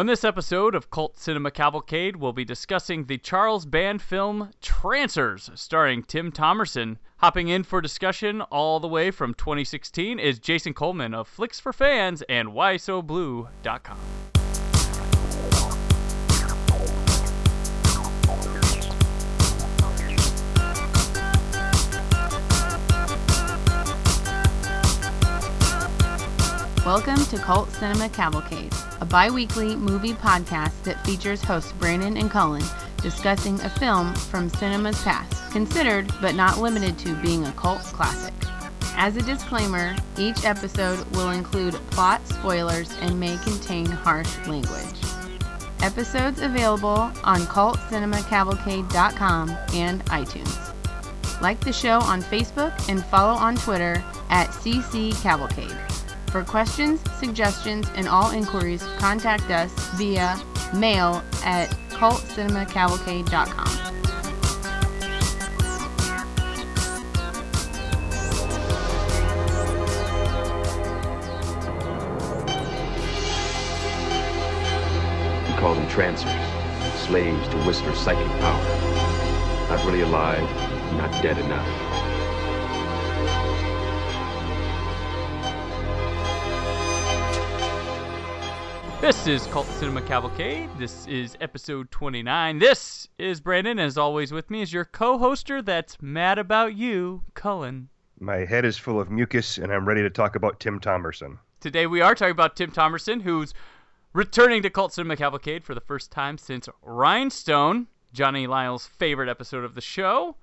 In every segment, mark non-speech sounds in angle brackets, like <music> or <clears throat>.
On this episode of Cult Cinema Cavalcade, we'll be discussing the Charles Band film Trancers, starring Tim Thomerson. Hopping in for discussion all the way from 2016 is Jason Coleman of Flicks for Fans and WhySoBlue.com. Welcome to Cult Cinema Cavalcade, a bi weekly movie podcast that features hosts Brandon and Cullen discussing a film from cinema's past, considered but not limited to being a cult classic. As a disclaimer, each episode will include plot spoilers and may contain harsh language. Episodes available on cultcinemacavalcade.com and iTunes. Like the show on Facebook and follow on Twitter at CC Cavalcade. For questions, suggestions, and all inquiries, contact us via mail at cultcinemacavalcade.com. We call them trancers, slaves to Whistler's psychic power. Not really alive, not dead enough. This is Cult Cinema Cavalcade. This is episode 29. This is Brandon. As always, with me is your co hoster that's mad about you, Cullen. My head is full of mucus, and I'm ready to talk about Tim Thomerson. Today we are talking about Tim Thomerson, who's returning to Cult Cinema Cavalcade for the first time since Rhinestone, Johnny Lyle's favorite episode of the show.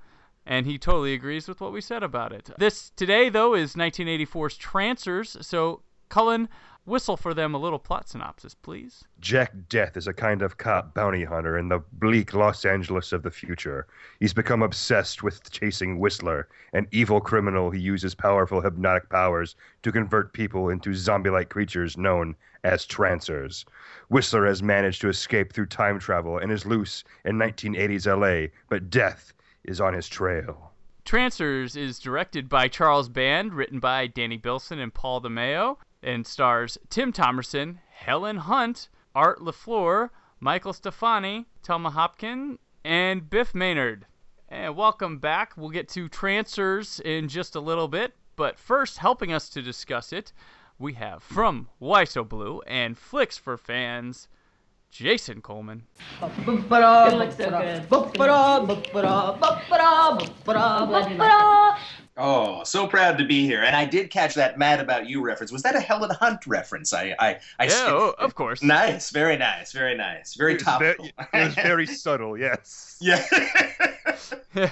And he totally agrees with what we said about it. This today, though, is 1984's Trancers. So, Cullen, whistle for them a little plot synopsis, please. Jack Deth is a kind of cop bounty hunter in the bleak Los Angeles of the future. He's become obsessed with chasing Whistler, an evil criminal who uses powerful hypnotic powers to convert people into zombie like creatures known as trancers. Whistler has managed to escape through time travel and is loose in 1980s LA, but Deth is on his trail. Trancers is directed by Charles Band, written by Danny Bilson and Paul DeMeo, and stars Tim Thomerson, Helen Hunt, Art LaFleur, Michael Stefani, Telma Hopkin, and Biff Manard. And welcome back. We'll get to Trancers in just a little bit, but first, helping us to discuss it, we have from Why So Blue and Flicks for Fans, Jason Coleman. It looks so good. Oh, so proud to be here. And I did catch that Mad About You reference. Was that a Helen Hunt reference? I, I, I Yeah, oh, of course. Nice, very nice, very nice, very It was, very, topical. it was very <laughs> subtle, yes. yeah. <laughs>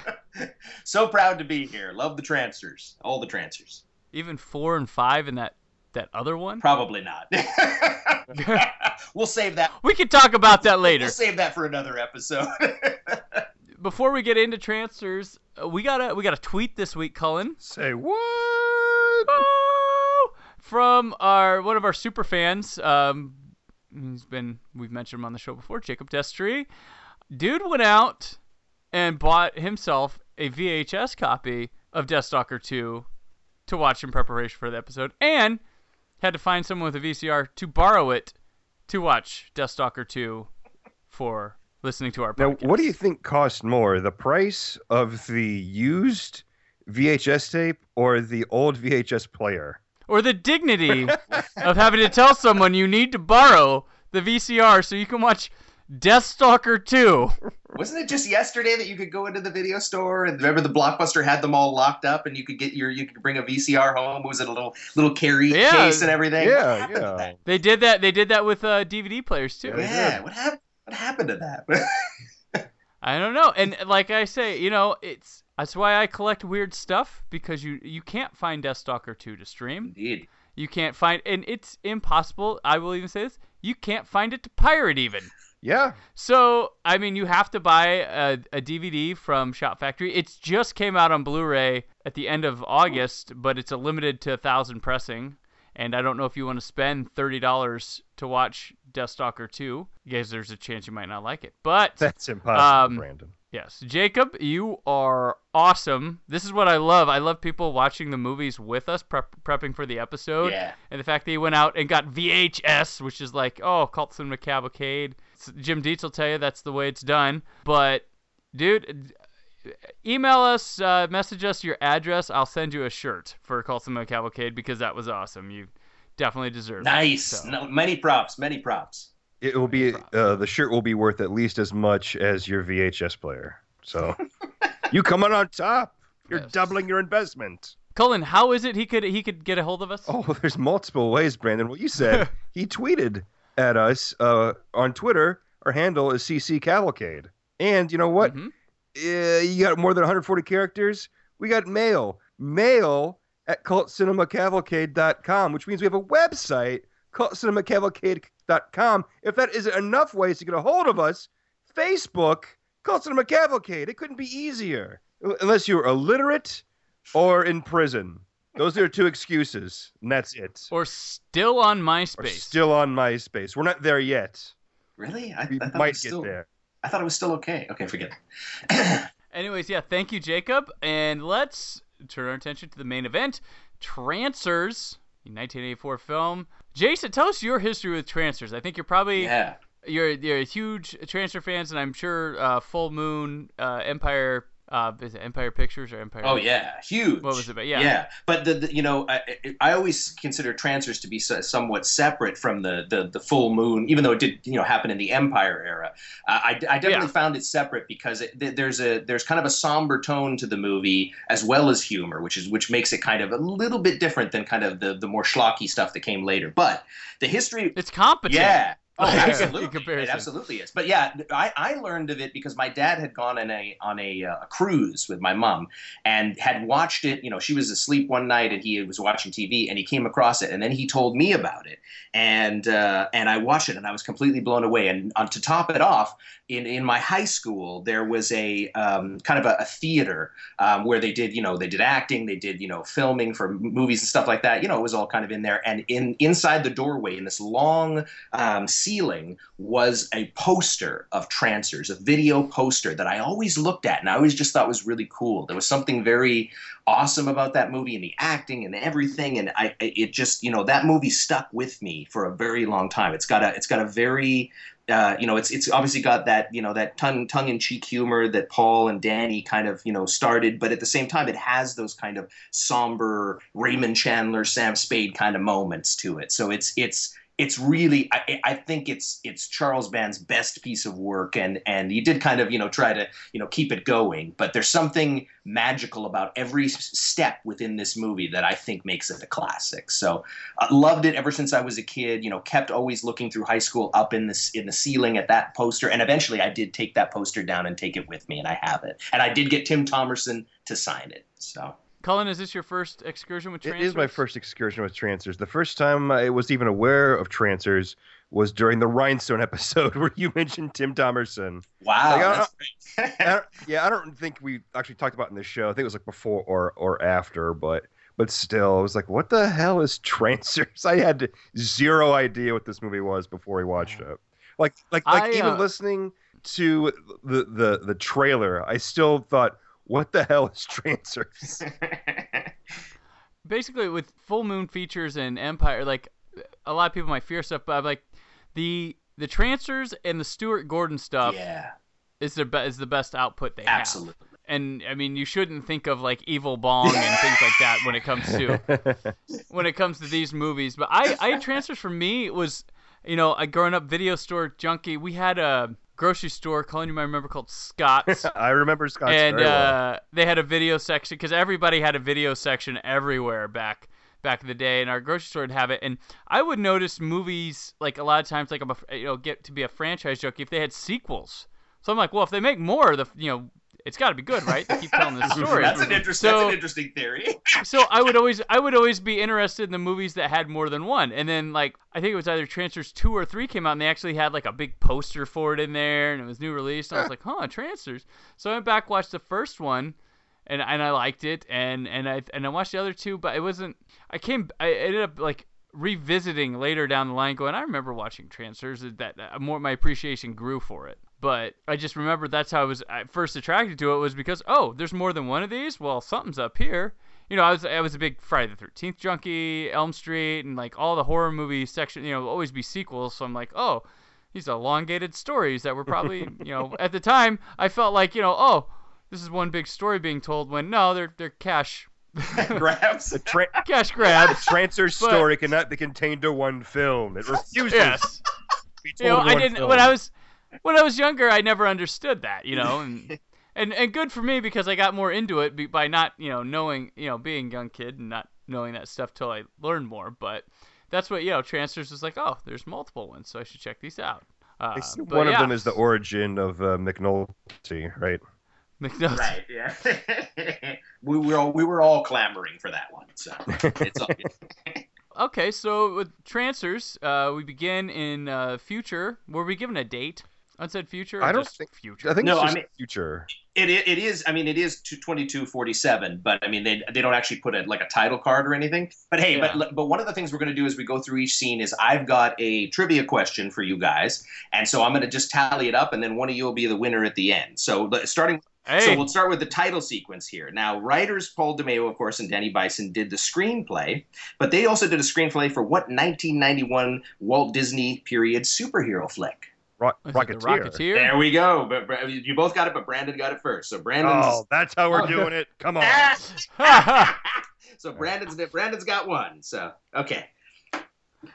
so proud to be here. Love the Trancers, all the Trancers. Even four and five in that that other one. Probably not. <laughs> we'll save that. We can talk about that later. We'll save that for another episode. <laughs> Before we get into trancers, uh, we got a we got a tweet this week, Cullen. Say what? Woo! From our one of our super fans. Um, he's been we've mentioned him on the show before, Jacob Destry. Dude went out and bought himself a VHS copy of Deathstalker 2 to watch in preparation for the episode, and had to find someone with a VCR to borrow it to watch Deathstalker 2 for listening to our Now, podcast. what do you think cost more, the price of the used VHS tape or the old VHS player? or the dignity <laughs> of having to tell someone you need to borrow the VCR so you can watch Deathstalker 2. Wasn't it just yesterday that you could go into the video store and remember the blockbuster had them all locked up and you could get your you could bring a VCR home? Was it a little little carry Yeah. case and everything? Yeah, yeah. They did that. They did that with uh, DVD players too. They Yeah, what happened? What happened to that? <laughs> I don't know. And like I say, you know, it's that's why I collect weird stuff because you you can't find Deathstalker 2 to stream. Indeed. You can't find, and it's impossible. I will even say this: you can't find it to pirate even. Yeah. So, I mean, you have to buy a, a DVD from Shout Factory. It just came out on Blu-ray at the end of August, but it's a limited to a thousand pressing. And I don't know if you want to spend thirty dollars to watch Deathstalker 2, because there's a chance you might not like it. But <laughs> That's impossible, Um, Brandon. Yes, Jacob, you are awesome. This is what I love. I love people watching the movies with us, prep, prepping for the episode. Yeah. And the fact that he went out and got VHS, which is like, oh, Cult Cinema Cavalcade. S- Jim Dietz will tell you that's the way it's done. But, dude, email us, uh, message us your address. I'll send you a shirt for Cult Cinema Cavalcade because that was awesome. You definitely deserve it. Nice. So- No, many props. Many props. It will be uh, the shirt will be worth at least as much as your VHS player. So <laughs> you coming on top. You're Yes. doubling your investment. Cullen, how is it he could he could get a hold of us? Oh, <laughs> there's multiple ways, Brandon. What you said. <laughs> he tweeted at us uh, on Twitter. Our handle is CC Cavalcade. And you know what? Mhm. Uh, you got more than 140 characters. We got mail. Mail at cultcinemacavalcade.com, which means we have a website, cultcinemacavalcade.com. If that isn't enough ways to get a hold of us, Facebook, Cult Cinema Cavalcade. It couldn't be easier. Unless you're illiterate or in prison. Those are two excuses, and that's it. Or still on Or MySpace. still on MySpace. We're not there yet. Really? I, We I thought it might was get still, there. I thought it was still okay. Okay, forget it. <coughs> Anyways, yeah, thank you, Jacob. And let's turn our attention to the main event Trancers, the 1984 film. Jason, tell us your history with Trancers. I think you're probably yeah. you're you're a huge Trancer fans, and I'm sure uh, Full Moon, uh, Empire, uh, is it Empire Pictures or Empire? Oh yeah, huge. What was it about? Yeah. Yeah, but the, the you know I, I always consider trancers to be so- somewhat separate from the, the the full moon, even though it did you know happen in the Empire era. Uh, I, I definitely Yeah. found it separate because it, there's a there's kind of a somber tone to the movie as well as humor, which is which makes it kind of a little bit different than kind of the the more schlocky stuff that came later. But the history It's competent. yeah. Oh, <laughs> absolutely. It absolutely is. But yeah, I, I learned of it because my dad had gone on a on a, uh, a cruise with my mom and had watched it. You know, she was asleep one night and he was watching TV and he came across it and then he told me about it and uh, and I watched it and I was completely blown away. And uh, to top it off, in in my high school there was a um, kind of a, a theater um, where they did you know they did acting, they did you know filming for movies and stuff like that. You know, it was all kind of in there. And in inside the doorway in this long um, ceiling was a poster of Trancers, a video poster that I always looked at and I always just thought was really cool. There was something very awesome about that movie and the acting and everything and I it just you know that movie stuck with me for a very long time. It's got a it's got a very uh, you know, it's it's obviously got that you know that tongue tongue in cheek humor that Paul and Danny kind of you know started, but at the same time, it has those kind of somber Raymond Chandler, Sam Spade kind of moments to it. So it's it's it's really I, I think it's it's Charles Band's best piece of work, and and he did kind of you know try to you know keep it going, but there's something magical about every step within this movie that I think makes it a classic. So I loved it ever since I was a kid. You know, kept always looking through high school up in the in the ceiling at that poster, and eventually I did take that poster down and take it with me, and I have it. And I did get Tim Thomerson to sign it. So Cullen, is this your first excursion with It Trancers? is my first excursion with Trancers. The first time I was even aware of Trancers was during the <laughs> Rhinestone episode where you mentioned Tim Thomerson. wow, Like, I- that's I don't- yeah, I don't think we actually talked about it in the show. I think it was like before or or after, but but still, I was like, what the hell is Trancers? <laughs> I had zero idea what this movie was before we watched it. Like like like I, even uh, listening to the the the trailer, I still thought, what the hell is Trancers? <laughs> basically with full moon features and empire like a lot of people might fear stuff but I'm like the the trancers and the stuart gordon stuff yeah, is the be- is the best output they have absolutely. and i mean you shouldn't think of like evil bong and <laughs> things like that when it comes to <laughs> when it comes to these movies but i i trancers for me was you know i growing up video store junkie we had a grocery store calling you might remember called scott's <laughs> I remember Scott and very well. uh, they had a video section because everybody had a video section everywhere back back in the day, and our grocery store would have it. And I would notice movies like a lot of times, like I'm a, you know get to be a franchise junkie if they had sequels. So I'm like, well, if they make more, the you know it's got to be good, right? They keep telling this <laughs> story. That's an interesting. So- that's an interesting theory. <laughs> so I would always I would always be interested in the movies that had more than one. And then like I think it was either Trancers two or three came out and they actually had like a big poster for it in there and it was new release and I was like, huh, Trancers. So I went back watched the first one and and I liked it and and I and I watched the other two, but it wasn't I came I ended up like revisiting later down the line going I remember watching Trancers that, that more my appreciation grew for it. But I just remember that's how I was I first attracted to it was because oh, there's more than one of these. Well, something's up here. You know, I was I was a big Friday the Thirteenth junkie, Elm Street, and like all the horror movie section. You know, always be sequels. So I'm like, oh, these elongated stories that were probably <laughs> you know at the time I felt like you know oh this is one big story being told when no they're they're cash <laughs> grabs. The tra- cash grabs. Trancer's But- story cannot be contained to one film. It refuses yes. to be you know, told I one didn't film. when I was when I was younger. I never understood that, you know, and <laughs> and and good for me because I got more into it by not, you know, knowing, you know, being a young kid and not knowing that stuff till I learned more. But that's what you know. Trancers was like, oh, there's multiple ones, so I should check these out. Uh, I see one yeah, of them is the origin of uh, McNulty, right? McNulty. Right. Yeah. <laughs> we were all we were all clamoring for that one. So it's all good. <laughs> Okay, so with trancers, uh, we begin in uh, future. Were we given a date? I said future. or I don't just think- future. I think No, it's I mean- future. It, it, it is. I mean, it is twenty two forty seven, but I mean, they, they don't actually put a, like a title card or anything. But hey, Yeah. but but one of the things we're going to do as we go through each scene is I've got a trivia question for you guys, and so I'm going to just tally it up, and then one of you will be the winner at the end. So starting hey, So we'll start with the title sequence here. Now, writers Paul DeMeo, of course, and Danny Bilson did the screenplay, but they also did a screenplay for what 1991 Walt Disney period superhero flick? Ro- Was the Rocketeer. Rocketeer. There we go. But Bra- you both got it, but Brandon got it first. So Brandon's. Oh, that's how we're Oh. doing it. Come on. <laughs> <laughs> so Brandon's Brandon's got one. So okay.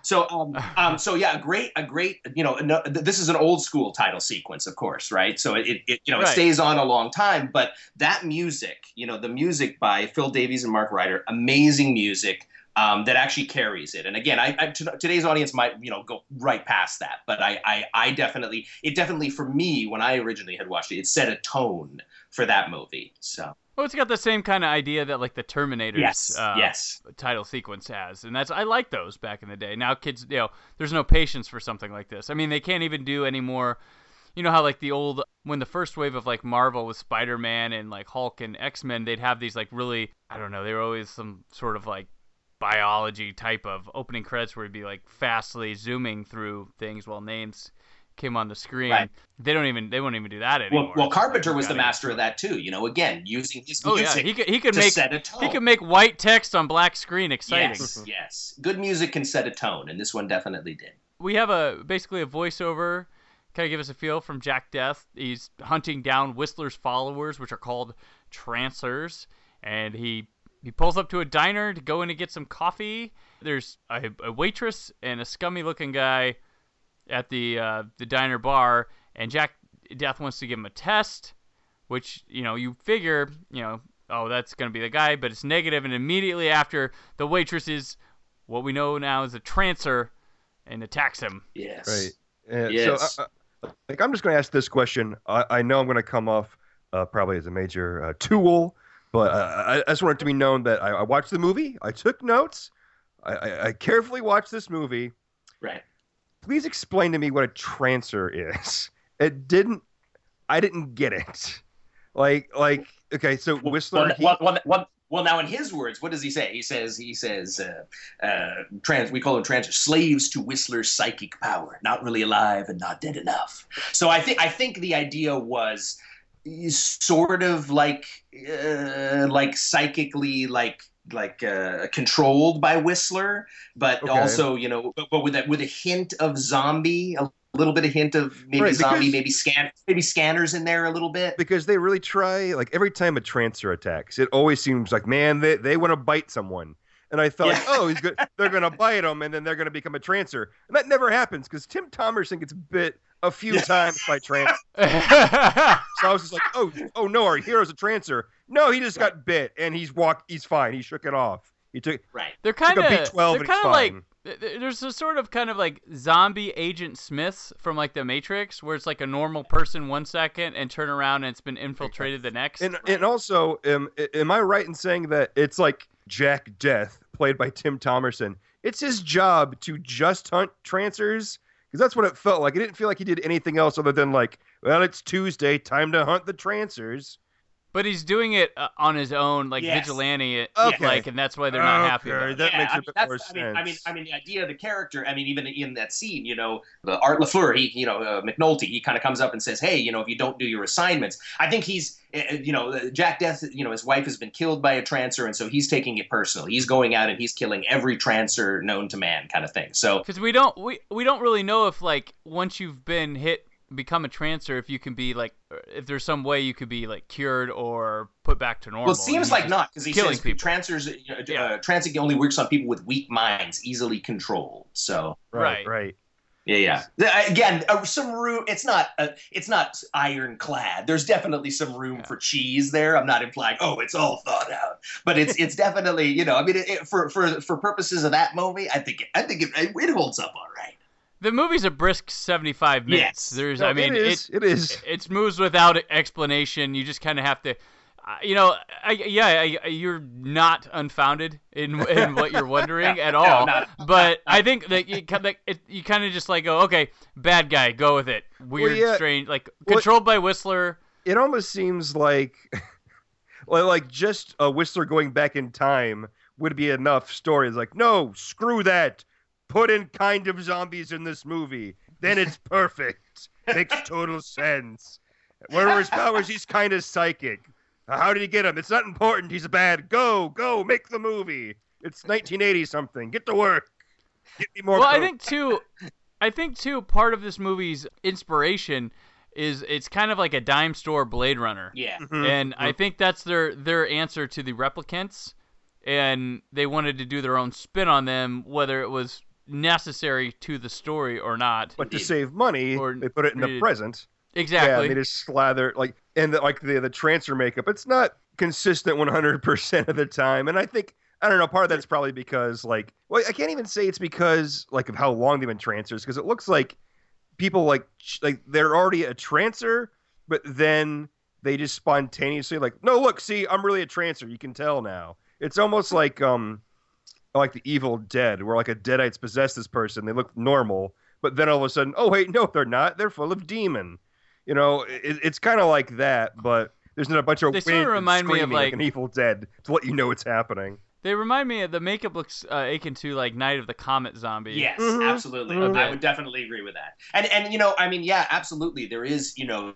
So um, <laughs> um so yeah, a great a great you know no, this is an old school title sequence, of course, right? So it, it you know it stays on a long time, but that music, you know, the music by Phil Davies and Mark Ryder, amazing music. Um, that actually carries it, and again, I, I t- today's audience might you know go right past that, but I, I I definitely it definitely for me when I originally had watched it, it set a tone for that movie. So Well, it's got the same kind of idea that like the Terminator's yes, uh, yes, title sequence has, and that's I like those back in the day. Now kids, you know, there's no patience for something like this. I mean, they can't even do any more. You know how like the old when the first wave of like Marvel with Spider-Man and like Hulk and X-Men, they'd have these like really I don't know, they were always some sort of like biology type of opening credits where it'd be like fastly zooming through things while names came on the screen. Right. They don't even they won't even do that anymore. Well, well, It's just like, Carpenter was the master of that too. You know, again using his Oh yeah, music he could he could to make set a tone. he could make white text on black screen exciting. Yes, yes. Good music can set a tone, and this one definitely did. we have a basically a voiceover kind of give us a feel from Jack Deth. He's hunting down Whistler's followers, which are called trancers, and he he pulls up to a diner to go in to get some coffee. There's a, a waitress and a scummy looking guy at the uh, the diner bar, and Jack Deth wants to give him a test, which you know you figure you know oh that's gonna be the guy, but it's negative, and immediately after the waitress is what we know now is a trancer and attacks him. Yes. Right. Uh, Yes. So, uh, uh, like, I'm just going to ask this question. I, I know I'm going to come off uh, probably as a major uh, tool, but I, I just want it to be known that I, I watched the movie. I took notes. I, I, I carefully watched this movie. Right. Please explain to me what a trancer is. It didn't. I didn't get it. Like, like, okay, so Whistler. Well, he- well, well, well, well, now in his words, what does he say? He says, he says, uh, uh, trans. We call them trans slaves to Whistler's psychic power, not really alive and not dead enough. So I think I think the idea was sort of like uh, like psychically like like uh, controlled by Whistler, but Okay. also you know, but, but with a with a hint of zombie, a little bit of hint of maybe Right, zombie, because- maybe scan, maybe scanners in there a little bit. because they really try like every time a trancer attacks it always seems like man they, they want to bite someone and i thought Yeah. oh he's good they're gonna bite him and then they're gonna become a trancer and that never happens because tim thomerson gets bit a few Yeah. times by trans <laughs> so i was just like oh oh no our hero's a trancer no he just got bit and he's walked he's fine he shook it off he took Right. they're kind of b12 they're kind of like fine. th- th- there's a sort of kind of like zombie agent Smiths from like the Matrix, where it's like a normal person one second and turn around and it's been infiltrated the next. And and also, um, a- am I right in saying that it's like Jack Deth, played by Tim Thomerson? It's his job to just hunt trancers because that's what it felt like. It didn't feel like he did anything else other than like, well, it's Tuesday, time to hunt the trancers. But he's doing it uh, on his own, like Yes. vigilante, Okay. like, and that's why they're not happy about it. that yeah, makes I a mean, bit that's, more I mean, I mean, sense. I mean, the idea of the character. I mean, even in that scene, you know, the Art Lafleur, he, you know, uh, McNulty, he kind of comes up and says, "Hey, you know, if you don't do your assignments, I think he's, uh, you know, uh, Jack Deth, you know, his wife has been killed by a trancer, and so he's taking it personal. He's going out and he's killing every trancer known to man, kind of thing. So because we don't we we don't really know if like once you've been hit become a trancer if you can be like if there's some way you could be like cured or put back to normal Well, it seems like not because he killing says people. trancers, you know, Yeah. uh, transit only works on people with weak minds, easily controlled. So right. right. yeah, yeah. Again, uh, some room. It's not. Uh, it's not ironclad. There's definitely some room Yeah. for cheese there. I'm not implying. Oh, it's all thought out, but it's it's definitely you know. I mean, it, it, for for for purposes of that movie, I think it, I think it, it holds up all right. The movie's a brisk 75 minutes Yes. there's No, i mean it is. It is. it moves without explanation. You just kind of have to, uh, you know, I, yeah, I, you're not unfounded in in what you're wondering at <laughs> all. not- but I think that you kind of it, you kind of just like go, okay, bad guy, go with it. Weird, yeah. strange, like Well- controlled by Whistler. It almost seems like, <laughs> well, like just a Whistler going back in time would be enough stories. Like, no, screw that. Put in kind of zombies in this movie. Then it's <laughs> perfect. Makes total sense. What are his powers? He's kind of psychic. How did he get him? It's not important. He's a bad. Go, go, make the movie. It's 1980 something. Get to work. Get me more. Well, I think too, I think too, part of this movie's inspiration is it's kind of like a dime store Blade Runner. Yeah. Mhm. and I think that's their their answer to the replicants, and they wanted to do their own spin on them, whether it was necessary to the story or not. But to save money, Or they put it in the read- present. Exactly. Yeah, they just slather like and the, like the the trancer makeup. It's not consistent 100% of the time, and I think I don't know. Part of that's probably because like well, I can't even say it's because like of how long they've been trancers because it looks like people like like they're already a trancer, but then they just spontaneously like no look see I'm really a trancer. You can tell now. It's almost like um like the Evil Dead, where like a deadites possess this person. They look normal, but then all of a sudden, oh wait, <laughs> no, they're not. They're full of demon. You know, it, it's kind of like that, but there's not a bunch of They sorta wind and remind me of, screaming like- an Evil Dead to let you know what's happening. They remind me of the makeup looks uh, akin to like Night of the Comet zombie. Yes, Mhm, absolutely. mhm. I would definitely agree with that. And and you know, I mean, yeah, absolutely. There is, you know,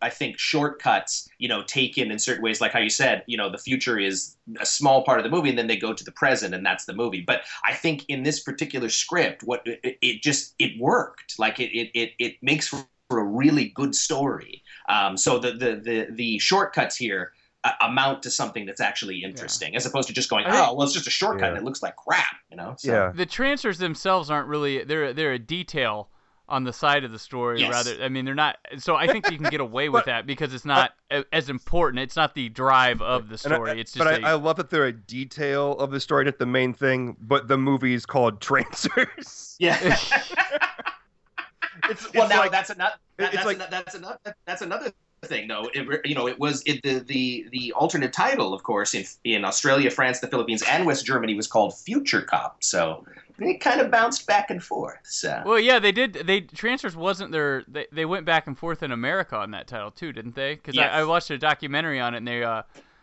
I think shortcuts, you know, taken in certain ways, like how you said, you know, the future is a small part of the movie, and then they go to the present, and that's the movie. But I think in this particular script, what it, it just it worked. Like it it it, it makes for a really good story. Um, so the the the the shortcuts here. Uh, amount to something that's actually interesting, as opposed to just going, oh, well, it's just a shortcut Yeah. and it looks like crap, you know? So- Yeah, The trancers themselves aren't really they're they're a detail on the side of the story Yes. rather I mean they're not so I think you can get away <laughs> with But- that because it's not a- as important it's not the drive of the And I- story it's just but a, I, I love that they're a detail of the story, not the main thing. But the movie's called Trancers. <laughs> Yeah. <laughs> It's, well, it's now like- that's another. it's that's, like- ano- that's another. That's another thing, though. It, you know, it was it, the the the alternate title, of course, in in Australia, France, the Philippines, and West Germany was called Future Cop. So it kind of bounced back and forth. So Well, yeah, they did. They trancers wasn't their. They, they went back and forth in America on that title too, didn't they? Because Yes. I, I watched a documentary on it, and they uh,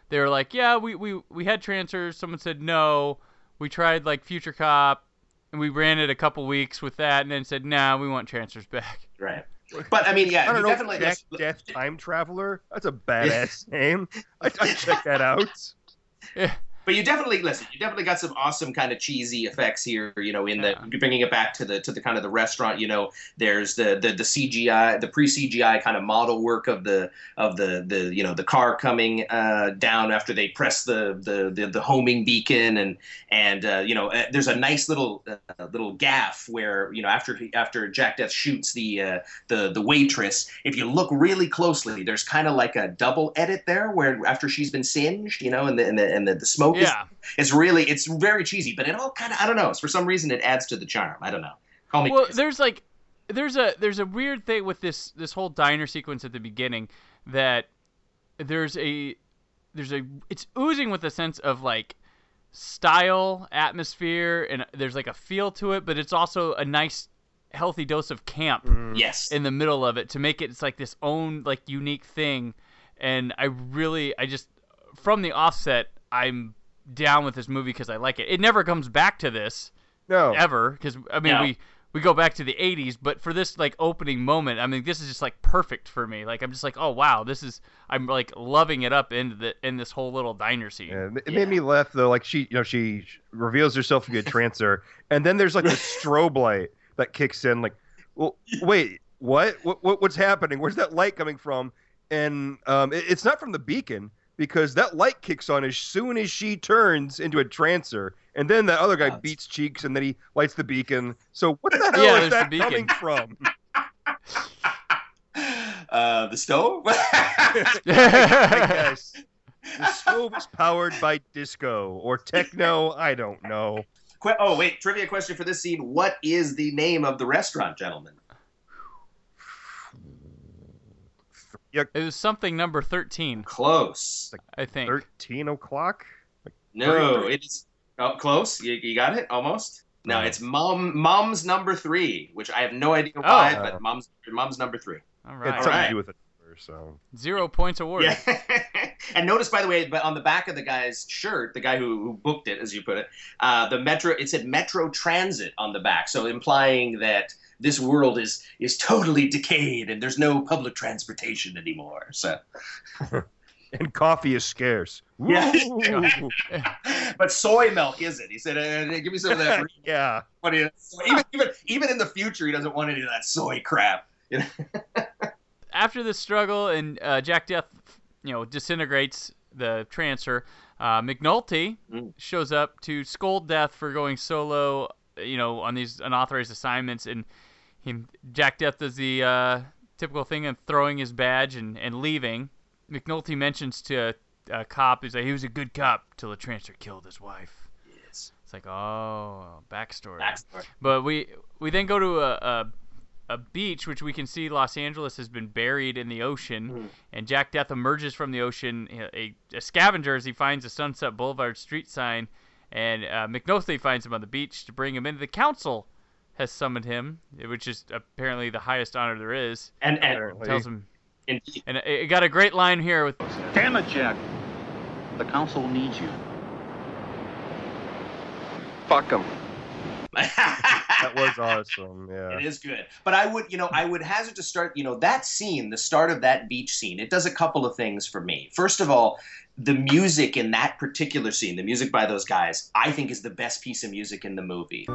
they were like, yeah, we we we had trancers. Someone said no. We tried like Future Cop, and we ran it a couple weeks with that, and then said, nah, we want trancers back. right. <laughs> But I mean, yeah, I don't you know. definitely. Jack let's- Deth Time Traveler. That's a badass <laughs> name. I, I check that out. <laughs> Yeah. But you definitely listen. You definitely got some awesome kind of cheesy effects here. You know, in the Yeah. bringing it back to the to the kind of the restaurant. You know, there's the the, the CGI, the pre CGI kind of model work of the of the the you know the car coming uh, down after they press the the the, the homing beacon and and uh, you know uh, there's a nice little uh, little gaff where you know after after Jack Deth shoots the uh, the the waitress, if you look really closely, there's kind of like a double edit there where after she's been singed, you know, and the and the and the, the smoke Yeah. it's really it's very cheesy, but it all kind of I don't know. For some reason, it adds to the charm. I don't know. Call me. Well, crazy. there's like there's a there's a weird thing with this this whole diner sequence at the beginning that there's a there's a it's oozing with a sense of like style, atmosphere, and there's like a feel to it, but it's also a nice healthy dose of camp mm. yes. in the middle of it to make it it's like this own like unique thing and I really, I just from the offset, I'm down with this movie because I like it. It never comes back to this No. ever because I mean No. we we go back to the 80s but for this like opening moment I mean this is just like perfect for me like I'm just like oh wow this is I'm like loving it up in the in this whole little diner scene Yeah, it made me laugh though. Like she, you know, she reveals herself to be a <laughs> trancer, and then there's like a strobe light that kicks in. Like, well, wait, what? What? what what's happening? Where's that light coming from? And um, it- it's not from the beacon because that light kicks on as soon as she turns into a trancer, and then the other guy Oh, beats cheeks, and then he lights the beacon. So what the <laughs> hell Yeah, is that coming from? <laughs> Uh, the stove. <laughs> I guess. The stove is powered by disco or techno. I don't know. Que- oh wait, trivia question for this scene: What is the name of the restaurant, gentlemen? It was something number 13 Close. I think Thirteen o'clock. No, it's oh, close. You, you got it almost. No, Oh. it's mom. Mom's number three, which I have no idea why, Oh. but mom's mom's number three. all It right had something Alright. to do with it. So zero points awarded Yeah. <laughs> and notice, by the way, but on the back of the guy's shirt, the guy who, who booked it, as you put it, uh, the metro, it said Metro Transit on the back, so implying that this world is is totally decayed and there's no public transportation anymore. So, <laughs> and coffee is scarce. Yeah. <laughs> But soy milk isn't. He said, uh, "Give me some of that." <laughs> yeah. But so even even even in the future, he doesn't want any of that soy crap. You know? after this struggle and uh, Jack Deth, you know, disintegrates the trancer, uh, McNulty Mm. shows up to scold Deth for going solo, you know, on these unauthorized assignments, and he, Jack Deth does the uh, typical thing of throwing his badge and, and leaving. McNulty mentions to a, a cop, he's like, he was a good cop till the trancer killed his wife. Yes. It's like, oh, backstory. Backstory. But we we then go to a, a a beach, which we can see Los Angeles has been buried in the ocean, Mhm. and Jack Deth emerges from the ocean, a, a scavenger as he finds a Sunset Boulevard street sign, and uh, McNulty finds him on the beach to bring him into The council has summoned him, which is apparently the highest honor there is. And and Apparently. Tells him, indeed. and it, it got a great line here with Damn it, Jack. The council needs you. Fuck him. <laughs> That was awesome. Yeah. It is good. But I would, you know, I would hazard to start, you know, that scene, the start of that beach scene, it does a couple of things for me. First of all, the music in that particular scene, the music by those guys, I think is the best piece of music in the movie.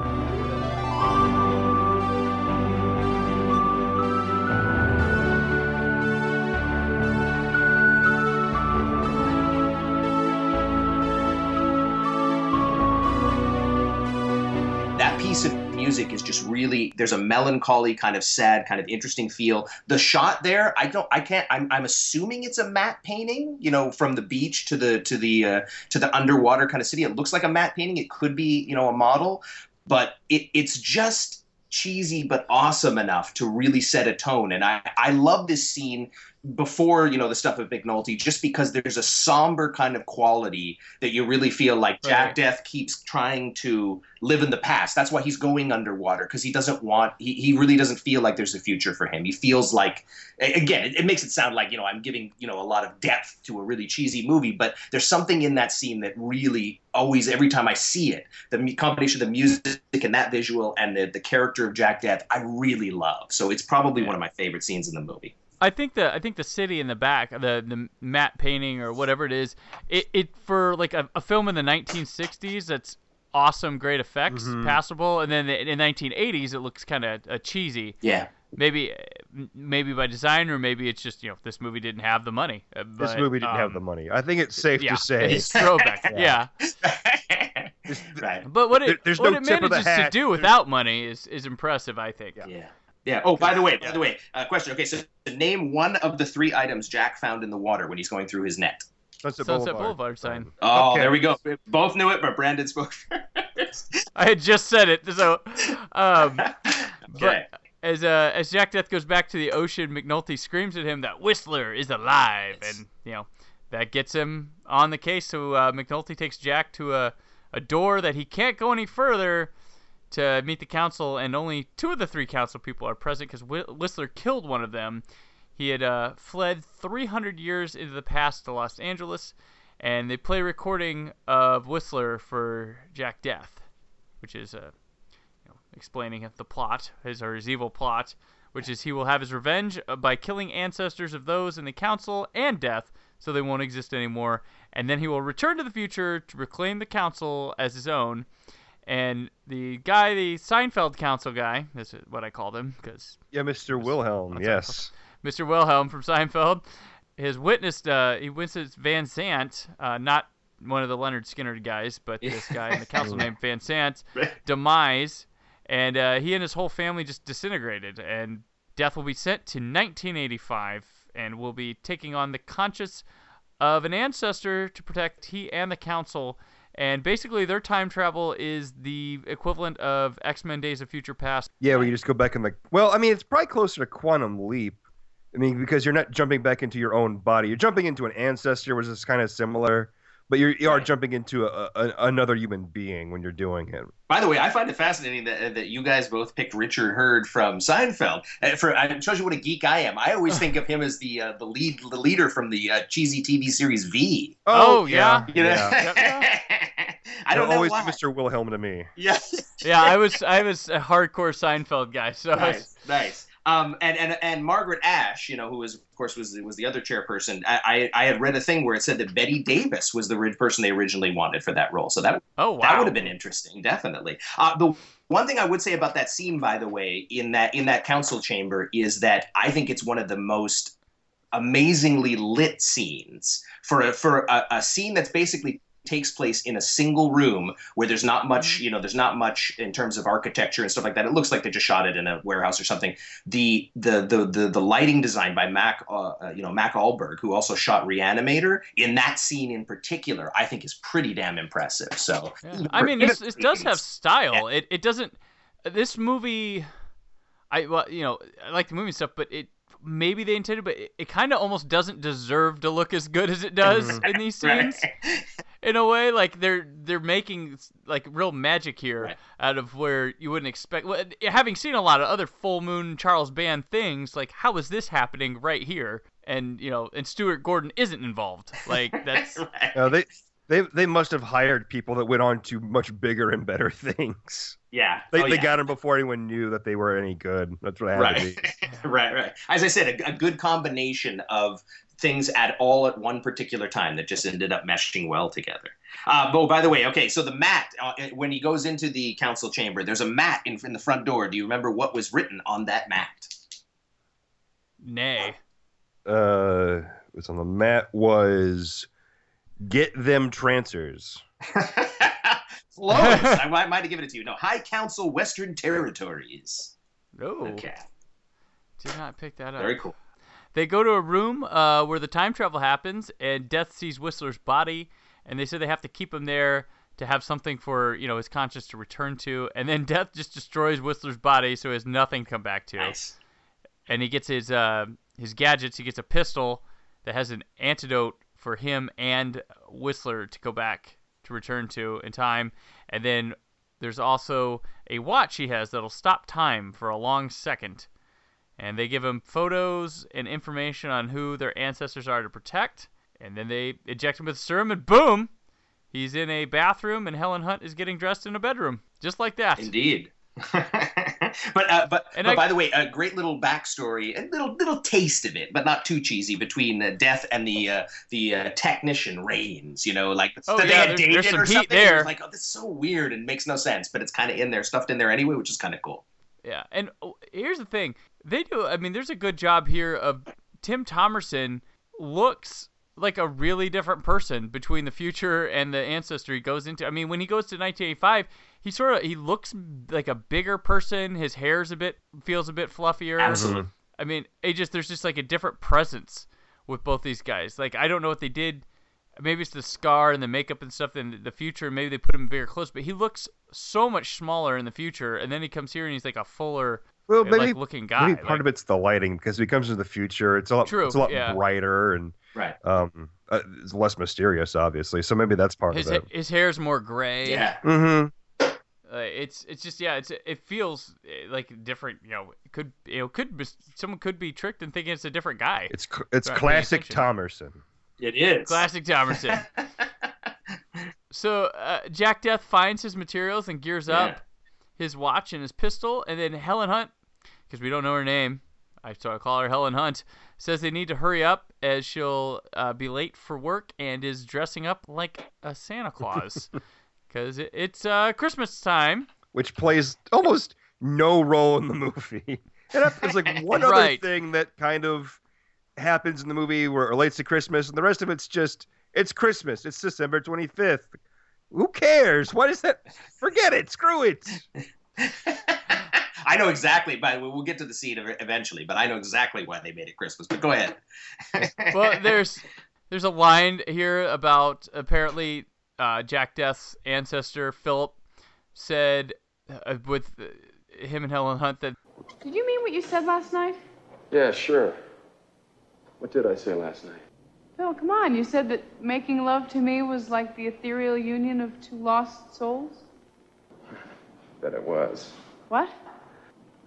That piece of music is just really there's a melancholy kind of sad kind of interesting feel. The shot there i don't i can't i'm, I'm assuming it's a matte painting you know from the beach to the to the uh, to the underwater kind of city. It looks like a matte painting. It could be you know a model but it, it's just cheesy but awesome enough to really set a tone. And i i love this scene before you know the stuff with McNulty, just because there's a somber kind of quality that you really feel like Jack Right. Deth keeps trying to live in the past. That's why he's going underwater because he doesn't want. He, he really doesn't feel like there's a future for him. He feels like again, it, it makes it sound like you know I'm giving you know a lot of depth to a really cheesy movie, but there's something in that scene that really always every time I see it, the combination of the music and that visual and the the character of Jack Deth, I really love. So it's probably one of my favorite scenes in the movie. I think the I think the city in the back, the the matte painting or whatever it is, it, it for like a, a film in the 1960s that's awesome, great effects, Mhm. passable, and then in the 1980s it looks kind of uh, cheesy. Yeah. Maybe uh, maybe by design or maybe it's just you know this movie didn't have the money. Uh, This movie didn't have the um, money. I think it's safe yeah, to say. it's throwback. <laughs> Yeah. yeah. right. But what There- it there's what no it tip of the manages to do without money is is impressive, I think. Yeah. Yeah. Oh, by the way, by the way, uh, question. Okay, so name one of the three items Jack found in the water when he's going through his net. Sunset, Sunset Boulevard sign. Oh, Okay. there we go. We both knew it, but Brandon spoke first. <laughs> I had just said it, so um, <laughs> okay. As uh, as Jack Deth goes back to the ocean, McNulty screams at him that Whistler is alive, and you know that gets him on the case. So uh, McNulty takes Jack to a a door that he can't go any further to meet the council, and only two of the three council people are present because Whistler killed one of them. He had uh, fled 300 years into the past to Los Angeles, and they play a recording of Whistler for Jack Deth, which is uh, you know, explaining the plot, his or his evil plot, which is he will have his revenge uh, by killing ancestors of those in the council and Deth, so they won't exist anymore, and then he will return to the future to reclaim the council as his own. And the guy, the Seinfeld council guy, this is what I called him because Yeah, Mr. Wilhelm. Yes. Mr. Wilhelm from Seinfeld has witnessed uh, he witnessed Van Sant, uh, not one of the Lynyrd Skynyrd guys, but this guy in the council <laughs> named Van Sant, <laughs> demise, and uh, he and his whole family just disintegrated. And Deth will be sent to 1985 and will be taking on the conscience of an ancestor to protect he and the council. And basically, their time travel is the equivalent of X Men: Days of Future Past. Yeah, where you just go back in the. Well, I mean, it's probably closer to Quantum Leap. I mean, because you're not jumping back into your own body. You're jumping into an ancestor, which is kind of similar, but you're, you are jumping into a, a, another human being when you're doing it. By the way, I find it fascinating that, that you guys both picked Richard Herd from Seinfeld. Uh, For it shows you what a geek I am. I always <laughs> think of him as the uh, the lead the leader from the uh, cheesy TV series V. Oh, yeah. You know, yeah. <laughs> I don't know always why. Mr. Wilhelm to me. Yeah, Yeah, I was I was a hardcore Seinfeld guy, so I was- nice, nice. Um, and, and and Margaret Ash, you know, who was of course was was the other chairperson. I, I I had read a thing where it said that Bette Davis was the person they originally wanted for that role. So that oh wow, That would have been interesting, definitely. Uh, the one thing I would say about that scene, by the way, in that in that council chamber, is that I think it's one of the most amazingly lit scenes for a, for a, a scene that's basically takes place in a single room where there's not much you know there's not much in terms of architecture and stuff like that it looks like they just shot it in a warehouse or something the the the the, the lighting design by mac uh, uh, you know mac Ahlberg who also shot reanimator in that scene in particular i think is pretty damn impressive so Yeah. I mean, this this does have style. It it doesn't. This movie, I well, you know, I like the movie stuff, but it maybe they intended, but it, it kind of almost doesn't deserve to look as good as it does in these <laughs> scenes. In a way, like they're they're making like real magic here Right. out of where you wouldn't expect. Well, having seen a lot of other full moon Charles Band things, like how is this happening right here? And you know, and Stuart Gordon isn't involved. Like <laughs> that's Right. Uh, they they they must have hired people that went on to much bigger and better <laughs> things. yeah They, Oh, they yeah. got them before anyone knew that they were any good. That's what happened. right <laughs> right right as i said a, a good combination of things at all at one particular time that just ended up meshing well together uh, but by the way okay so the mat uh, when he goes into the council chamber there's a mat in, in the front door do you remember what was written on that mat nay. Uh, what's on the mat was get them trancers. <laughs> Florence. I might, might have given it to you. No, High Council Western Territories. Oh, Okay, did not pick that up. very cool. They go to a room uh, where the time travel happens, and Deth sees Whistler's body, and they say they have to keep him there to have something for you know his conscience to return to. And then <laughs> Deth just destroys Whistler's body, so he has nothing to come back to. Nice. And he gets his uh, his gadgets. He gets a pistol that has an antidote for him and Whistler to go back to return to in time. And then there's also a watch he has that'll stop time for a long second and they give him photos and information on who their ancestors are to protect. And then they eject him with serum, and boom, he's in a bathroom, and Helen Hunt is getting dressed in a bedroom, just like that. Indeed. <laughs> but uh, but, And but I- by the way, a great little backstory, a little little taste of it, but not too cheesy between uh, Deth and the uh, the uh, technician Rains. You know, like Oh, they yeah, had there's- there's some or heat something. There. like, oh, this is so weird and makes no sense, but it's kind of in there, stuffed in there anyway, which is kind of cool. Yeah, and oh, here's the thing: they do. I mean, there's a good job here of Tim Thomerson looks like a really different person between the future and the ancestor he goes into. I mean, when he goes to 1985, he sort of he looks like a bigger person. His hair's a bit feels a bit fluffier. Absolutely. I mean, it just there's just like a different presence with both these guys. Like I don't know what they did. Maybe it's the scar and the makeup and stuff in the future. Maybe they put him bigger clothes, but he looks so much smaller in the future. And then he comes here and he's like a fuller, Well, like maybe, looking guy. maybe part like- of it's the lighting because he comes into the future. It's a lot. True, it's a lot yeah. brighter and Right. um, uh, it's less mysterious, obviously. So maybe that's part his of it. his hair's more gray. Yeah. Mm-hmm. Uh, it's it's just yeah, it's it feels uh, like different. You know, it could you know could be, someone could be tricked and thinking it's a different guy. It's cl- it's classic attention. Thomerson. It is. Classic Thomerson. <laughs> so uh, Jack Deth finds his materials and gears up Yeah. His watch and his pistol, and then Helen Hunt, because we don't know her name, I so I call her Helen Hunt, says they need to hurry up as she'll uh, be late for work and is dressing up like a Santa <laughs> Claus because it, it's uh, Christmas time. which plays almost no role in the movie. <laughs> And there's like one other thing that kind of happens in the movie where it relates to Christmas, and the rest of it's just it's Christmas. It's December 25th. Who cares? What is that? Forget it. Screw it. <laughs> I know exactly, but we'll get to the scene eventually. But I know exactly why they made it Christmas. But go ahead. <laughs> well, there's there's a line here about apparently uh, Jack Deth's ancestor Philip said uh, with uh, him and Helen Hunt that Did you mean what you said last night? Yeah, sure. What did I say last night? Phil, come on. You said that making love to me was like the ethereal union of two lost souls? That it was. What?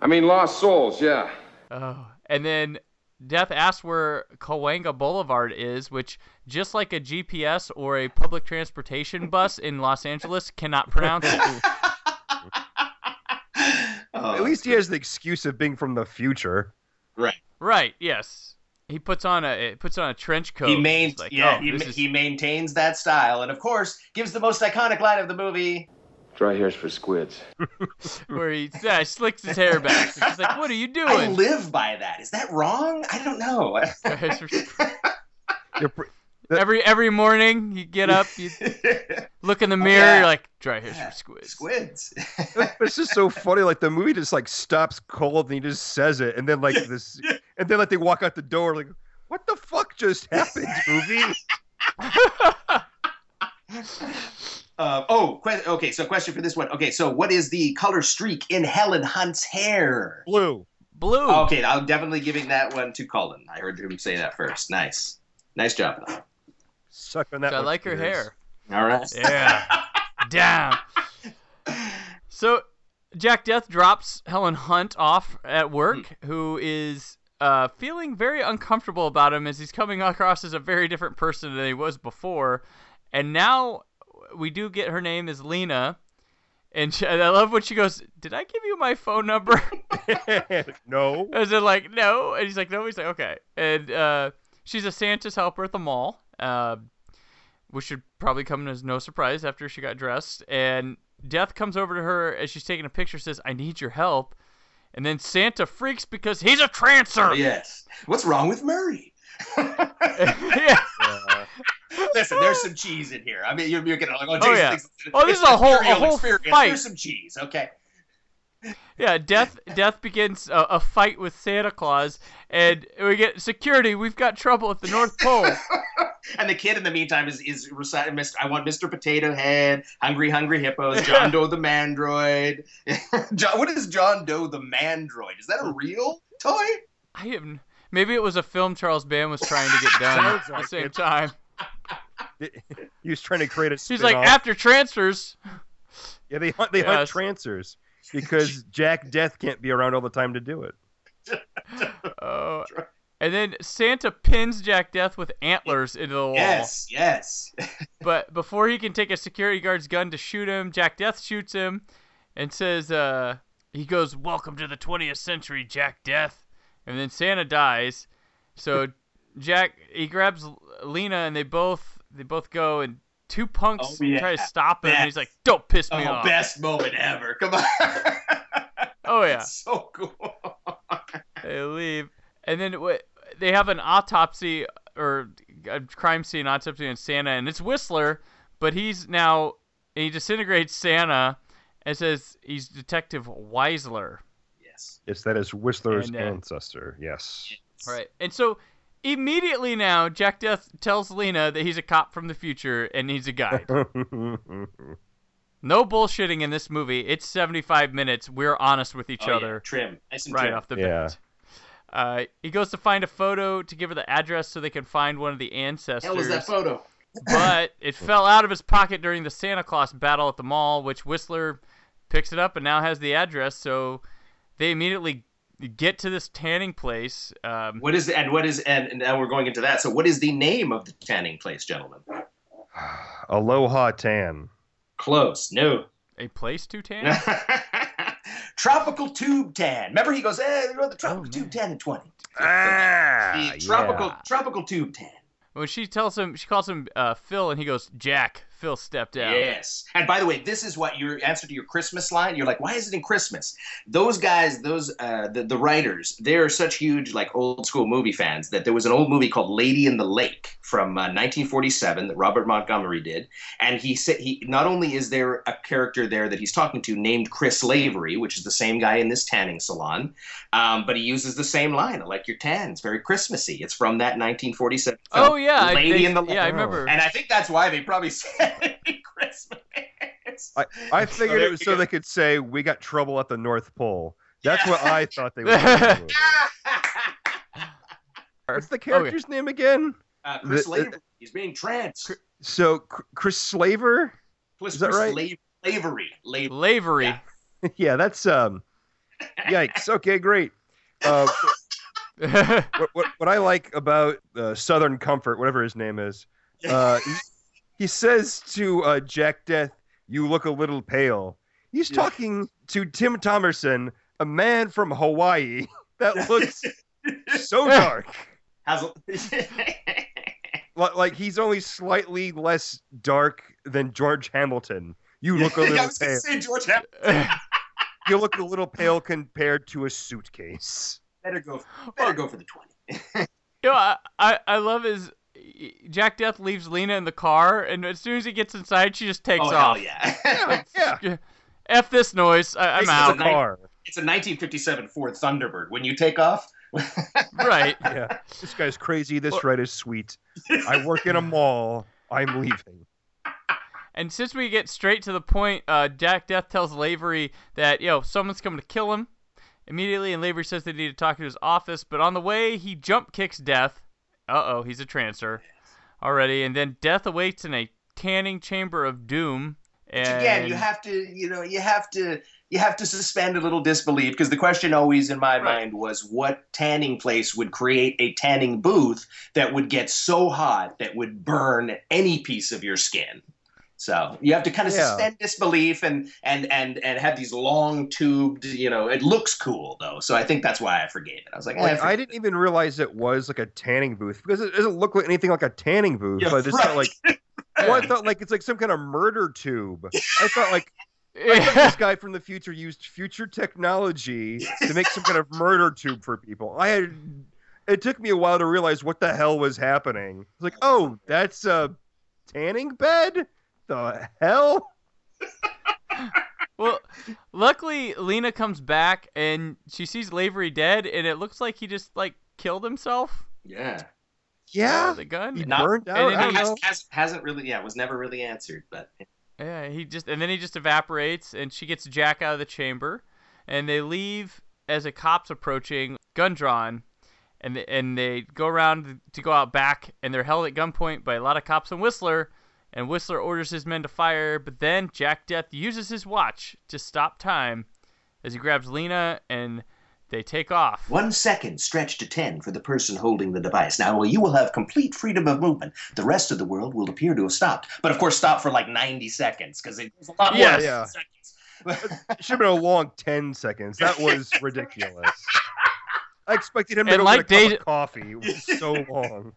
I mean, lost souls, yeah. oh, and then Deth asks where Cahuenga Boulevard is, which just like a GPS or a public transportation <laughs> bus in Los Angeles cannot pronounce it. <laughs> Oh, At least he has the excuse of being from the future. right. right? Yes. He puts on a it puts on a trench coat. He main, like, yeah, oh, he, ma- is- he maintains that style, and of course gives the most iconic line of the movie. Dry hairs for squids. <laughs> where he yeah, slicks his hair back. She's like, "What are you doing? I live by that. Is that wrong? I don't know. <laughs> Every every morning you get up, you <laughs> look in the oh, mirror, yeah. you're like, "Dry hairs Yeah, squids." Squids. it's just so <laughs> funny. Like the movie just like stops cold and he just says it, and then like this, and then like they walk out the door. Like, what the fuck just happened, <laughs> movie? Uh, <laughs> oh, que- okay. So, question for this one. Okay, so what is the color streak in Helen Hunt's hair? Blue. Blue. Okay, I'm definitely giving that one to Cullen. I heard him say that first. Nice, nice job. Suck on that. I like her Piers. hair. All right. Yeah. Damn. So Jack Deth drops Helen Hunt off at work, who is uh, feeling very uncomfortable about him as he's coming across as a very different person than he was before. And now we do get her name is Lena. And, she, <laughs> and I love when she goes, Did I give you my phone number? <laughs> no. I was like, no. And he's like, no. He's like, okay. And uh, she's a Santa's helper at the mall, uh, which should probably come as no surprise after she got dressed. And Deth comes over to her as she's taking a picture, says, I need your help. And then Santa freaks because he's a trancer. <laughs> Yes. What's wrong with Murray? yeah. Uh, <laughs> Listen, there's some cheese in here. I mean, you're, you're gonna like, oh, Oh, yeah. Oh, this is a whole- a whole experience. fight. There's some cheese. Okay. Yeah, Deth Deth begins a, a fight with Santa Claus, and we get security. We've got trouble at the North Pole. <laughs> And the kid in the meantime is is reciting, I want Mr. Potato Head, Hungry Hungry Hippos, <laughs> John Doe the Mandroid. <laughs> John, what is John Doe the Mandroid? Is that a real toy? I am. Maybe it was a film Charles Band was trying to get done at the same time. he was trying to create a. She's like, after trancers. yeah, they hunt. They Yes. hunt trancers because <laughs> Jack Deth can't be around all the time to do it. <laughs> Oh. And then Santa pins Jack Deth with antlers into the wall. Yes, yes. <laughs> But before he can take a security guard's gun to shoot him, Jack Deth shoots him and says, uh, he goes, Welcome to the 20th century, Jack Deth. And then Santa dies. So Jack, he grabs Lena and they both, they both go and two punks Oh, yeah. try to stop him. And he's like, Don't piss me Oh, off. best moment ever. Come on. <laughs> Oh, yeah. <laughs> so cool. they leave, and then wh- they have an autopsy or a crime scene autopsy on Santa, and it's Whistler, but he's now he disintegrates Santa and says he's Detective Weisler. Yes. Yes, that is Whistler's And, uh, ancestor. Yes. Right, and so immediately now Jack Deth tells Lena that he's a cop from the future and needs a guide. <laughs> no bullshitting in this movie. It's 75 minutes. We're honest with each Oh, yeah. other. Trim. Nice and right trim. off the Yeah. bat. Uh, he goes to find a photo to give her the address so they can find one of the ancestors. Hell was that photo? but it <laughs> fell out of his pocket during the Santa Claus battle at the mall, which Whistler picks it up and now has the address. So they immediately get to this tanning place. Um, What is and what is and, and now we're going into that. So what is the name of the tanning place, gentlemen? <sighs> Aloha Tan. Close. No. a place to tan? <laughs> tropical tube tan. Remember he goes, eh, you know, the tropical Oh, tube man. tan in 20. Ah, tropical yeah. tropical tube tan. when she tells him, she calls him uh, Phil, and he goes, Jack. Phil stepped out. Yes. And by the way, this is what your answer to your Christmas line. You're like, why is it in Christmas? Those guys, those uh, the the writers, they're such huge like old school movie fans that there was an old movie called Lady in the Lake from uh, 1947 that Robert Montgomery did, and he said he not only is there a character there that he's talking to named Chris Lavery, which is the same guy in this tanning salon, um, but he uses the same line. I like your tan. It's very Christmassy. It's from that 1947. film, Oh yeah, Lady they- in the Lake. yeah, I remember. And I think that's why they probably <laughs> said Christmas. I, I figured there it was so go. they could say we got trouble at the North Pole. That's Yeah. what I thought they were. doing. <laughs> What's the Okay. character's name again? uh, Chris The- Lavery. He's being trans. So Chris Slaver. Chris, is that Chris right? La- Lavery. Lavery. Lavery. Yeah. <laughs> yeah, that's um. Yikes. Okay, great. Uh, <laughs> what, what what I like about uh, Southern Comfort, whatever his name is, uh, he, he says to uh, Jack Deth, "You look a little pale." He's Yeah. talking to Tim Thomerson, a man from Hawaii <laughs> that looks <laughs> so dark. Has a- <laughs> Like he's only slightly less dark than George Hamilton. You look a Yeah, I little was gonna pale. say George Ham- You look a little pale compared to a suitcase. better go. Better go for the twenty. You know, I, I, I love his. Jack Deth leaves Lena in the car, and as soon as he gets inside, she just takes oh off. hell yeah! <laughs> Yeah, <laughs> F this noise. I, I'm This is out. a car. it's a 1957 Ford Thunderbird. When you take off, <laughs> right. Yeah, this guy's crazy. This Well- ride is sweet. I work in a mall. I'm leaving. And since we get straight to the point, uh, Jack Deth tells Lavery that, yo, someone's coming to kill him immediately, and Lavery says they need to talk to his office. But on the way, he jump kicks Deth. Uh oh, he's a trancer already. And then Deth awaits in a tanning chamber of doom. Which And again, you have to, you know, you have to, you have to suspend a little disbelief because the question always in my Right. mind was what tanning place would create a tanning booth that would get so hot that would burn any piece of your skin. So you have to kind of Yeah. suspend disbelief and and and and have these long tubed, you know, it looks cool though. So I think that's why I forgave it. I was like, eh, Like, I forget didn't even realize it was like a tanning booth because it doesn't look like anything like a tanning booth. Yeah, I just thought like, <laughs> well, I <laughs> thought like it's like some kind of murder tube. I thought like <laughs> I thought this guy from the future used future technology to make some kind of murder tube for people. I had it took me a while to realize what the hell was happening. It's like, oh, that's a tanning bed. The hell? <laughs> well, luckily, Lena comes back, and she sees Lavery dead, and it looks like he just, like, killed himself. yeah. Yeah, with the gun. he Not- burned out. and he has, has, hasn't really, yeah, was never really answered, but Yeah, he just and then he just evaporates, and she gets Jack out of the chamber, and they leave as a cop's approaching, gun drawn, and and they go around to go out back, and they're held at gunpoint by a lot of cops and Whistler, and Whistler orders his men to fire, but then Jack Deth uses his watch to stop time, as he grabs Lena and they take off. One second stretched to ten for the person holding the device. Now, you will have complete freedom of movement. The rest of the world will appear to have stopped, but of course, stop for like ninety seconds because it's a lot more Yes. Yeah. seconds. <laughs> It should have been a long ten seconds. That was <laughs> ridiculous. I expected him to And go like get a cup of coffee. It was so <laughs> long.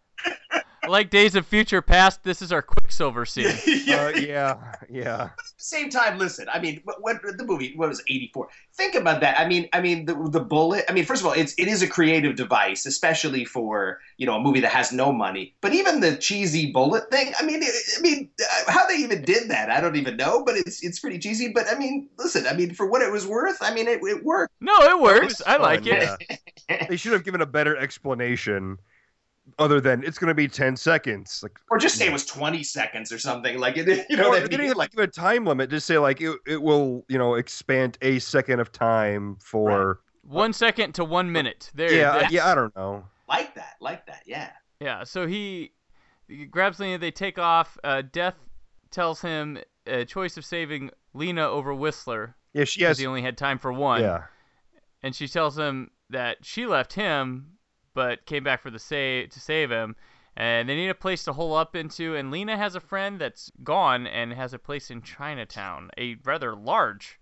Like Days of Future Past, this is our Quicksilver <laughs> scene. yeah. Uh, yeah, yeah. At the same time, listen. I mean, what, what the movie? What was eighty four? Think about that. I mean, I mean the the bullet. I mean, first of all, it's it is a creative device, especially for you know a movie that has no money. But even the cheesy bullet thing. I mean, it, I mean, uh, how they even did that, I don't even know. But it's it's pretty cheesy. But I mean, listen. I mean, for what it was worth, I mean, it, it worked. No, it works. was I like fun, it. yeah. They should have given a better explanation other than it's going to be 10 seconds. Like, Or just say it was twenty seconds or something. Like it, you know, or what I they didn't like give a time limit. Just say, like, it, it will, you know, expand a second of time for. One second to one minute. There. Yeah, that- yeah, I don't know. like that, like that. Yeah. Yeah, so he, he grabs Lena, they take off. Uh, Deth tells him a choice of saving Lena over Whistler. Yeah, she 'cause has. he only had time for one. Yeah. and she tells him that she left him but came back for the save to save him and they need a place to hole up into and lena has a friend that's gone and has a place in chinatown a rather large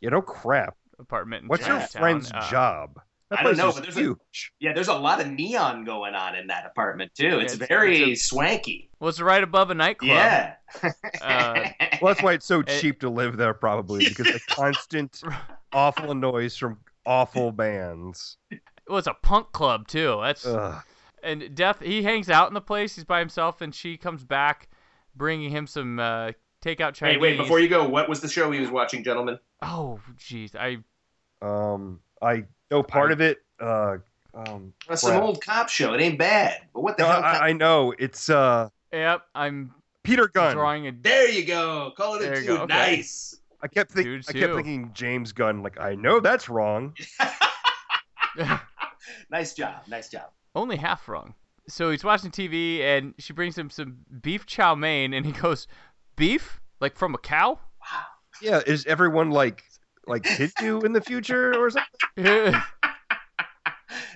You know, crap. apartment in What's your friend's Uh, job? That I don't know, but there's a- Yeah, there's a lot of neon going on in that apartment too. It's, It's- very it's swanky. well it's right above a nightclub Yeah. <laughs> Uh, Well, that's why it's so <laughs> It- cheap to live there, probably because the <laughs> constant awful noise from awful bands. Well was a punk club too that's Ugh. and Deth he hangs out in the place he's by himself and she comes back bringing him some uh takeout Hey, wait, before you go, what was the show he was watching, gentlemen? oh jeez i Um, I know part of it. Uh, um, That's some old cop show. It ain't bad. But what the No, hell? I, I know it's uh yep i'm Peter Gunn. drawing a There you go. Call it There a you dude. okay. Nice. I kept think, Dude, I kept thinking James Gunn. Like I know that's wrong. <laughs> <laughs> <laughs> Nice job. Nice job. only half wrong. So he's watching TV and she brings him some beef chow mein and he goes, "Beef? Like from a cow?" Wow. Yeah, is everyone like like hit you in the future or something? <laughs>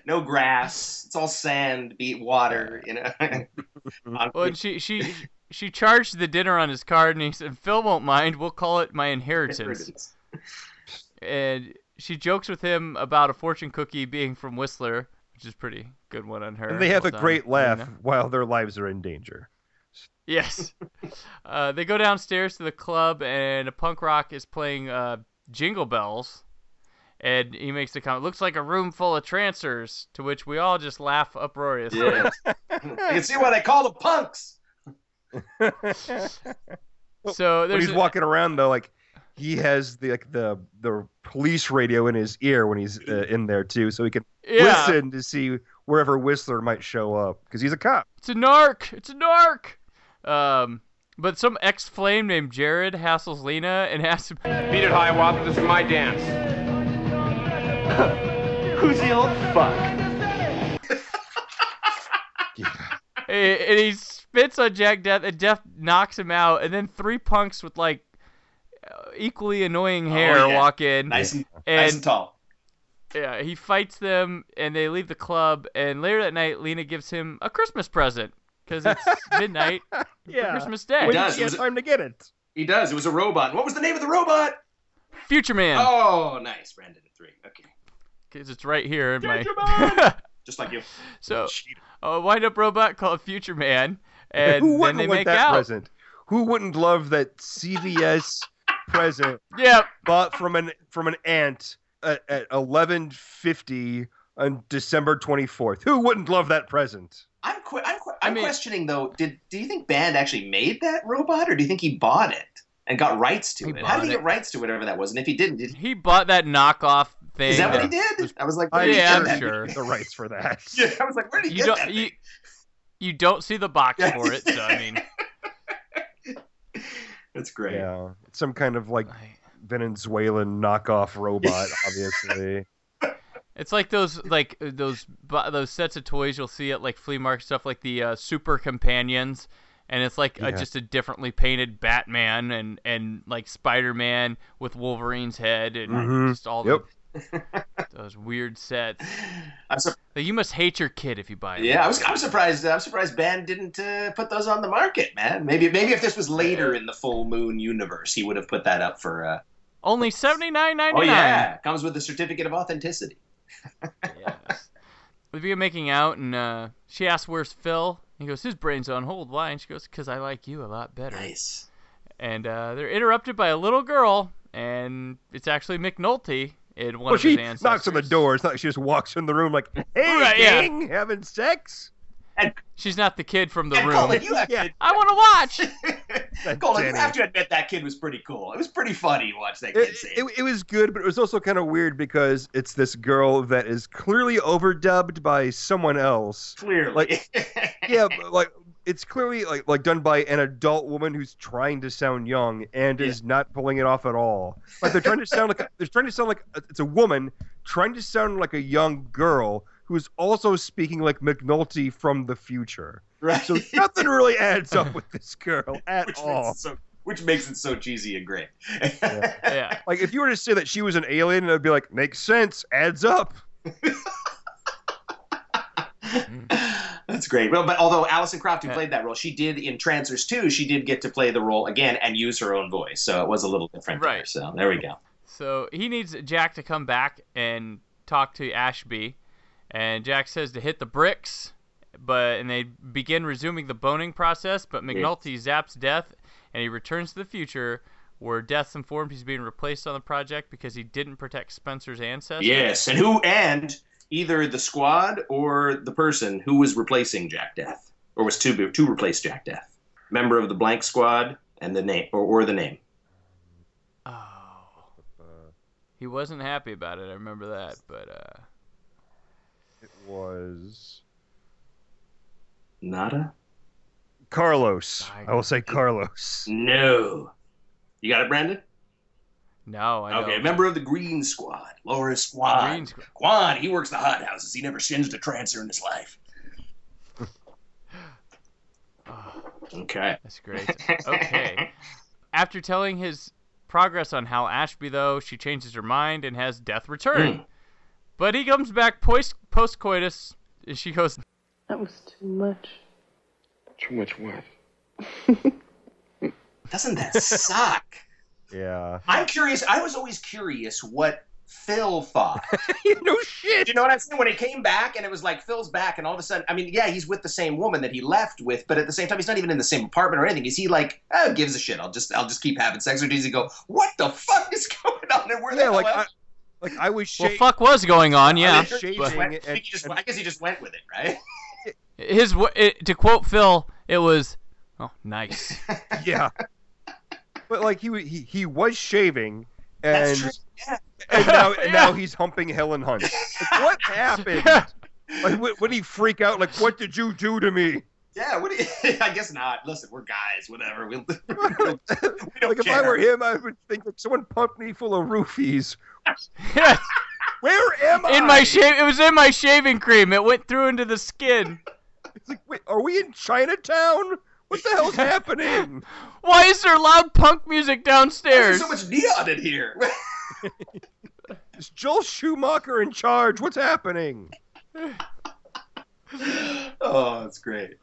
No grass. It's all sand, beat water. You know. <laughs> well, and she she she charged the dinner on his card and he said, "Phil won't mind. We'll call it my inheritance." And she jokes with him about a fortune cookie being from Whistler, which is pretty good one on her. And they have Well a done, great laugh Lena. while their lives are in danger. Yes. uh, they go downstairs to the club, and a punk rock is playing uh, Jingle Bells. And he makes the comment, looks like a room full of trancers, to which we all just laugh uproariously. Yeah. you can see why they call the punks. <laughs> So when there's he's a- walking around though, like he has the like the the police radio in his ear when he's uh, in there too, so he can yeah, listen to see wherever Whistler might show up because he's a cop. it's a narc. It's a narc. Um, but some ex-flame named Jared hassles Lena and asks him, Beat it, Hiawatha. This is my dance. <laughs> Who's the old fuck? <laughs> and he spits on Jack Deth, and Deth knocks him out, and then three punks with like equally annoying oh, hair Oh, yeah. walk in, Nice and, and nice and tall. yeah, he fights them, and they leave the club. And later that night, Lena gives him a Christmas present because it's <laughs> midnight, Yeah, Christmas Day. when does. did he It was have a- time to get it? He does. It was a robot. What was the name of the robot? Future Man, Oh, nice. Brandon at three. Okay. because it's right here in Future <laughs> my. Just like you. so a wind-up robot called Future Man, and Who wouldn't they want make that out. present? Who wouldn't love that CVS present Yep. bought from an from an aunt at, at eleven fifty on December twenty fourth? Who wouldn't love that present? I'm que- I'm, que- I I'm mean- questioning though. Did do you think Band actually made that robot, or do you think he bought it and got rights to He it? How did he it. get rights to whatever that was? And if he didn't, did he? He bought that knockoff thing. Is that what he that- did? I was like, I'm where did he Yeah, get I'm that? sure. The rights for that. <laughs> Yeah, I was like, where did he You get don't. that? You, you don't see the box <laughs> for it, so I mean. That's great. Yeah, it's some kind of like Venezuelan knockoff robot, <laughs> obviously. It's like those like uh, those those sets of toys you'll see at like flea market stuff like the uh, Super Companions, and it's like uh, Yeah. just a differently painted Batman and and like Spider Man with Wolverine's head and Mhm. just all Yep. the, those weird sets. <laughs> Sur- you must hate your kid if you buy it. yeah, I was. I'm surprised. I'm surprised Band didn't uh, put those on the market, man. Maybe maybe if this was later in the Full Moon universe, he would have put that up for. Uh... Only seventy nine ninety Oh nine. yeah, comes with a certificate of authenticity. <laughs> yes. We begin making out, and uh, she asks, "Where's Phil?" He goes, "His brain's on hold." Why? And she goes, "Cause I like you a lot better." Nice. And uh, they're interrupted by a little girl, and it's actually McNulty in one Well, of she his ancestors. knocks on the door. It's not like she just walks in the room like, <laughs> "Hey, Right, yeah. gang, having sex?" And She's not the kid from the And room. Colin, you have Yeah. to, I want to watch. <laughs> Colin, you Jenny. have to admit that kid was pretty cool. It was pretty funny to watch that kid It, say. it, it was good, but it was also kind of weird because it's this girl that is clearly overdubbed by someone else. Clearly. like- Yeah, <laughs> like it's clearly like like done by an adult woman who's trying to sound young and is not pulling it off at all. Like they're trying to sound like a, they're trying to sound like a, it's a woman trying to sound like a young girl who's also speaking like McNulty from the future. right. So nothing really adds up with this girl <laughs> at Which all. makes it so which makes it so cheesy and great. <laughs> Yeah. Like if you were to say that she was an alien, it'd be like makes sense, adds up. <laughs> Mm. That's great. Well, but although Alyson Croft, who Yeah. played that role, she did in Trancers 2, she did get to play the role again and use her own voice. So it was a little different there. Right. So there we go. So he needs Jack to come back and talk to Ashby, and Jack says to hit the bricks, but and they begin resuming the boning process. But McNulty zaps Deth, and he returns to the future, where Deth's informed he's being replaced on the project because he didn't protect Spencer's ancestors. Yes, and who and either the squad or the person who was replacing Jack Deth, or was to be, to replace Jack Deth, member of the blank squad, and the name or, or the name. Oh. He wasn't happy about it. I remember that, but uh, It was Nada. Carlos. I- I will say Carlos. No. You got it, Brandon? No, I Okay, don't. member of the Green Squad, Laura Squad. Green Squad. Quan, he works the hothouses. He never singed a trancer in his life. Oh. <laughs> Okay. That's great. Okay. After telling his progress on Hap Ashby, though, she changes her mind and has Deth return. Mm. But he comes back post post coitus. and She goes, That was too much. Too much what? Doesn't that suck? Yeah. I'm curious. I was always curious what Phil thought. <laughs> no shit. you know what I'm saying? When it came back and it was like Phil's back, and all of a sudden, I mean, yeah, he's with the same woman that he left with, but at the same time, he's not even in the same apartment or anything. Is he like, oh, gives a shit? I'll just, I'll just keep having sex, or does he go, what the fuck is <laughs> going on? And where the Yeah, hell like am I, like I was "Well, fuck was going on, I yeah." mean, he but went- and- I he just- I guess he just went with it, right? <laughs> his it, to quote Phil, it was, "Oh, nice." yeah. But like he he he was shaving, and Yeah. and now and now he's humping Helen Hunt. Like, <laughs> what happened? Like what, what did he freak out? Like what did you do to me? Yeah, what do you, <laughs> I guess not. Listen, we're guys, whatever. We'll, <laughs> we don't, we don't Like if I were him, I would think like someone pumped me full of roofies. Yes. Where am I? in my shave, it was in my shaving cream. It went through into the skin. It's like, wait, are we in Chinatown? What the hell's happening? <laughs> Why is there loud punk music Why is downstairs? there so much neon in here? <laughs> Is Joel Schumacher in charge? What's happening? <laughs> oh, that's great.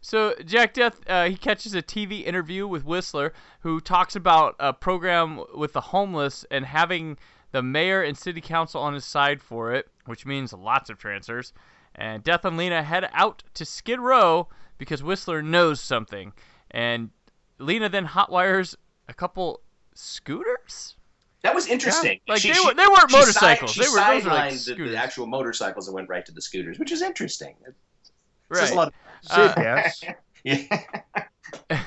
So Jack Deth, uh, he catches a TV interview with Whistler, who talks about a program with the homeless and having the mayor and city council on his side for it, which means lots of trancers. And Deth and Lena head out to Skid Row because Whistler knows something, and Lena then hotwires a couple scooters. That was interesting. like, She- they she- were- they weren't she motorcycles. Side, They were- those were, like, the- scooters. the, actual motorcycles that went right to the scooters, which is interesting. It Right. says a lot. Sid, Uh. Yeah. <laughs> <laughs>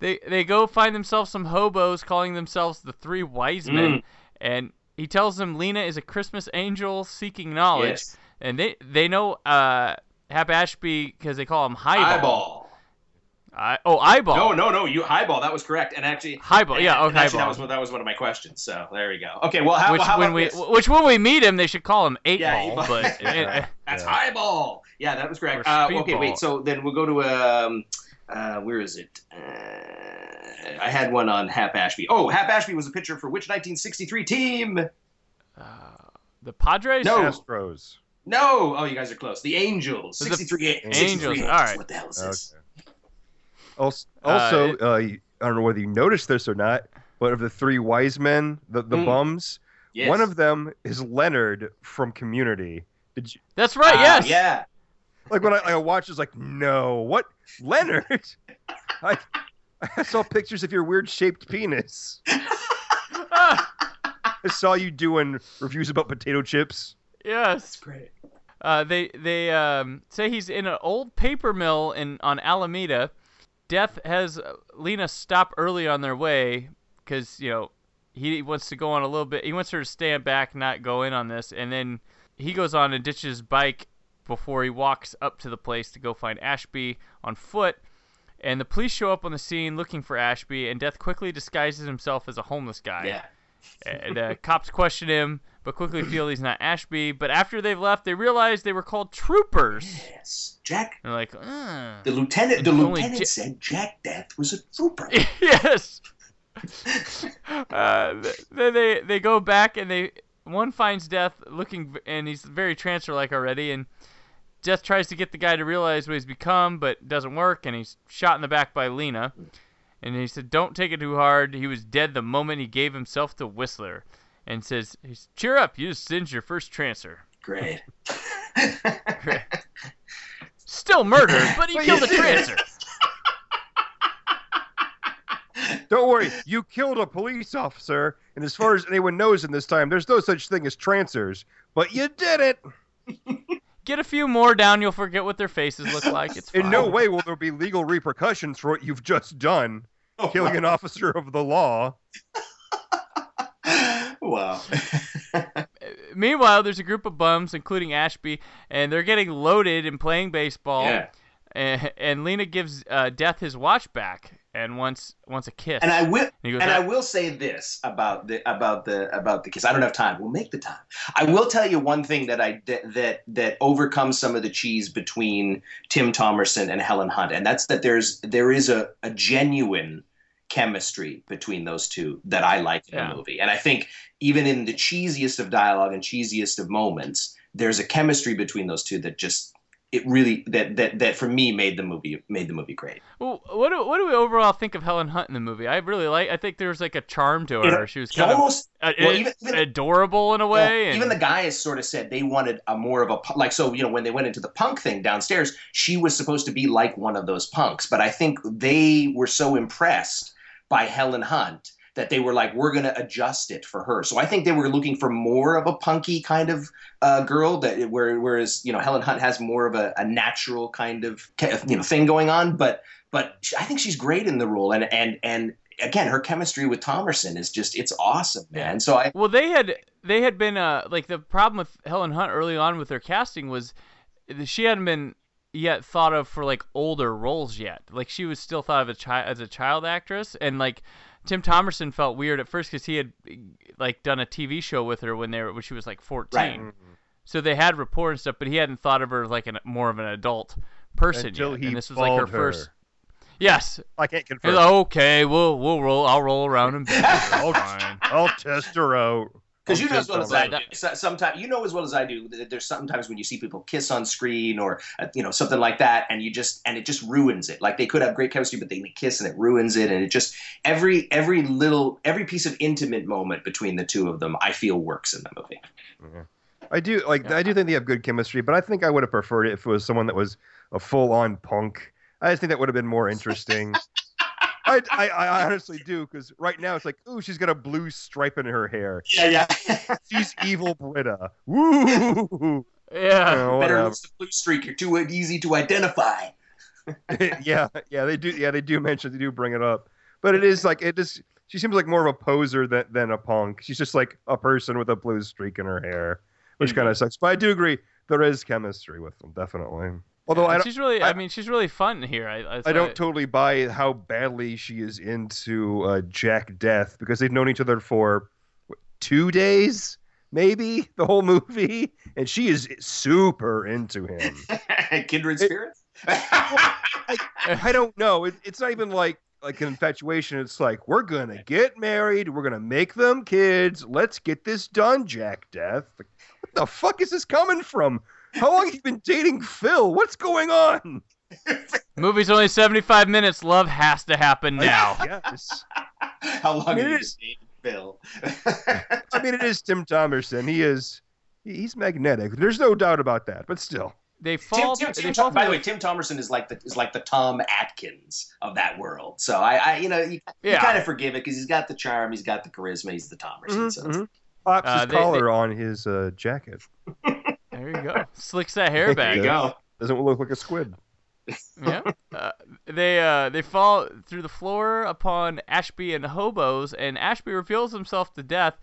they they go find themselves some hobos calling themselves the three wise men Mm. and he tells them lena is a christmas angel seeking knowledge Yes. and they they know uh hap ashby because they call him highball Eyeball. I, oh eyeball No, no, no. You highball. That was correct. And actually, Highball, and- yeah, okay, actually, that was one- that was one of my questions. So there we go. Okay, well, how, which well, how when about we this? which when we meet him they should call him eight Yeah, ball eight but <laughs> ball. uh, That's Yeah. highball. Yeah, that was correct. Uh, okay, speedball. wait. So then we'll go to um, uh, where is it? Uh, I had one on Hap Ashby. Oh, Hap Ashby was a pitcher for which 1963 team? uh, the padres No. Astros. No. Oh, you guys are close. The Angels. The 63 Angels, 63 all right. What the hell is this? Okay. Also, Uh, also it- uh, I don't know whether you noticed this or not, but of the three wise men, the, the Mm. bums, Yes. one of them is Leonard from Community. Did you that's right Ah, yes Yeah. like when I, I watched? It's like, no, what Leonard? <laughs> I, I saw pictures of your weird shaped penis. <laughs> Ah, I saw you doing reviews about potato chips. yes Great. Uh, they they um, say he's in an old paper mill in on Alameda. Deth has uh, Lena stop early on their way because you know he wants to go on a little bit. He wants her to stand back, not go in on this, and then he goes on and ditches his bike before he walks up to the place to go find Ashby on foot. And the police show up on the scene looking for Ashby, and Deth quickly disguises himself as a homeless guy. Yeah. And uh, cops question him, but quickly feel he's not Ashby. But after they've left, they realize they were called troopers. Yes, Jack. They're like, uh. The lieutenant. The lieutenant Ja- said Jack Deth was a trooper. <laughs> yes. uh, then they they go back and they one finds Deth looking and he's very trancer like already and Deth tries to get the guy to realize what he's become but doesn't work and he's shot in the back by Lena and he said don't take it too hard he was dead the moment he gave himself to Whistler and says cheer up you just singed your first trancer Great. <laughs> still murdered but he killed a trancer Don't worry, you killed a police officer, and as far as anyone knows in this time, there's no such thing as trancers. But you did it. <laughs> get a few more down you'll forget what their faces look like it's fine. In no way will there be legal repercussions for what you've just done, killing an officer of the law. Wow. <laughs> Meanwhile, there's a group of bums, including Ashby, and they're getting loaded and playing baseball. Yeah. And, and Lena gives uh, Deth his watch back and wants wants a kiss. And I will, he goes, and. I will say this about the about the about the kiss. I don't have time. We'll make the time. I will tell you one thing that I that that, that overcomes some of the cheese between Tim Thomerson and Helen Hunt, and that's that there's there is a, a genuine chemistry between those two that I like in Yeah. the movie. And I think even in the cheesiest of dialogue and cheesiest of moments, there's a chemistry between those two that just it really that that that for me made the movie made the movie great. Well, what do what do we overall think of Helen Hunt in the movie? I really like. I think there was like a charm to her. She was kind almost of well, even- even- adorable in a way. Yeah, and, even the guys sort of said they wanted a more of a like so you know when they went into the punk thing downstairs she was supposed to be like one of those punks but i think they were so impressed by helen hunt that they were like we're going to adjust it for her. So i think they were looking for more of a punky kind of uh, girl that where, whereas you know helen hunt has more of a, a natural kind of you know thing going on but but i think she's great in the role. And and and again her chemistry with thomerson is just it's awesome man. So i Well, they had they had been uh like the problem with Helen Hunt early on with their casting was she hadn't been yet thought of for like older roles yet. Like she was still thought of a child as a child actress, and like Tim Thomerson felt weird at first because he had like done a TV show with her when they were when she was like fourteen. Right. Mm-hmm. So they had rapport and stuff, but he hadn't thought of her as like an more of an adult person Until yet. he and this was like her her. first. Yes. I can't confirm. like, okay, we'll we'll roll. I'll roll around and. <laughs> I'll, I'll test her out. Because you know as well as I do. Sometimes you know as well as I do. that There's sometimes when you see people kiss on screen or uh, you know something like that, and you just and it just ruins it. Like they could have great chemistry, but they kiss and it ruins it, and it just every every little every piece of intimate moment between the two of them, I feel works in the movie. I do like. I do think they have good chemistry, but I think I would have preferred it if it was someone that was a full-on punk. I just think that would have been more interesting. <laughs> I, I, I honestly do because right now it's like, ooh, she's got a blue stripe in her hair. Yeah, yeah. <laughs> She's evil Britta. Woo! Yeah. Oh, Better whatever. looks the blue streak. You're too easy to identify. <laughs> yeah, yeah, they do. Yeah, they do mention they do bring it up, but it is like it just. She seems like more of a poser than than a punk. She's just like a person with a blue streak in her hair, which mm-hmm. kind of sucks. But I do agree there is chemistry with them, definitely. Although I don't, she's really, I, I- mean, she's really fun here. I, I, I don't totally buy how badly she is into uh, Jack Deth because they've known each other for what, two days, maybe <laughs> the whole movie, and she is super into him. <laughs> Kindred It- spirits. I don't know. It, it's not even like like an infatuation. It's like we're gonna get married. We're gonna make them kids. Let's get this done, Jack Deth. Like, what the fuck is this coming from? How long have you been dating Phil? What's going on? Movie's only 75 minutes. Love has to happen <laughs> now. Yes. How long I mean, have you is- dated Bill? I mean, it is Tim Thomerson. He is. He's magnetic. There's no doubt about that. But still, They Tim, fall. Tim, they fall by the way, Tim Thomerson is like the is like the Tom Atkins of that world. So I, I you know, you, you kind of forgive it because he's got the charm, he's got the charisma, he's the Thomerson. Mhm, so mhm. pops Uh, his they- collar on his uh, jacket. <laughs> There you go. Slicks <laughs> that hair back. there you go. Doesn't look like a squid. yeah. <laughs> Uh, they uh they fall through the floor upon Ashby and hobos, and Ashby reveals himself to Deth.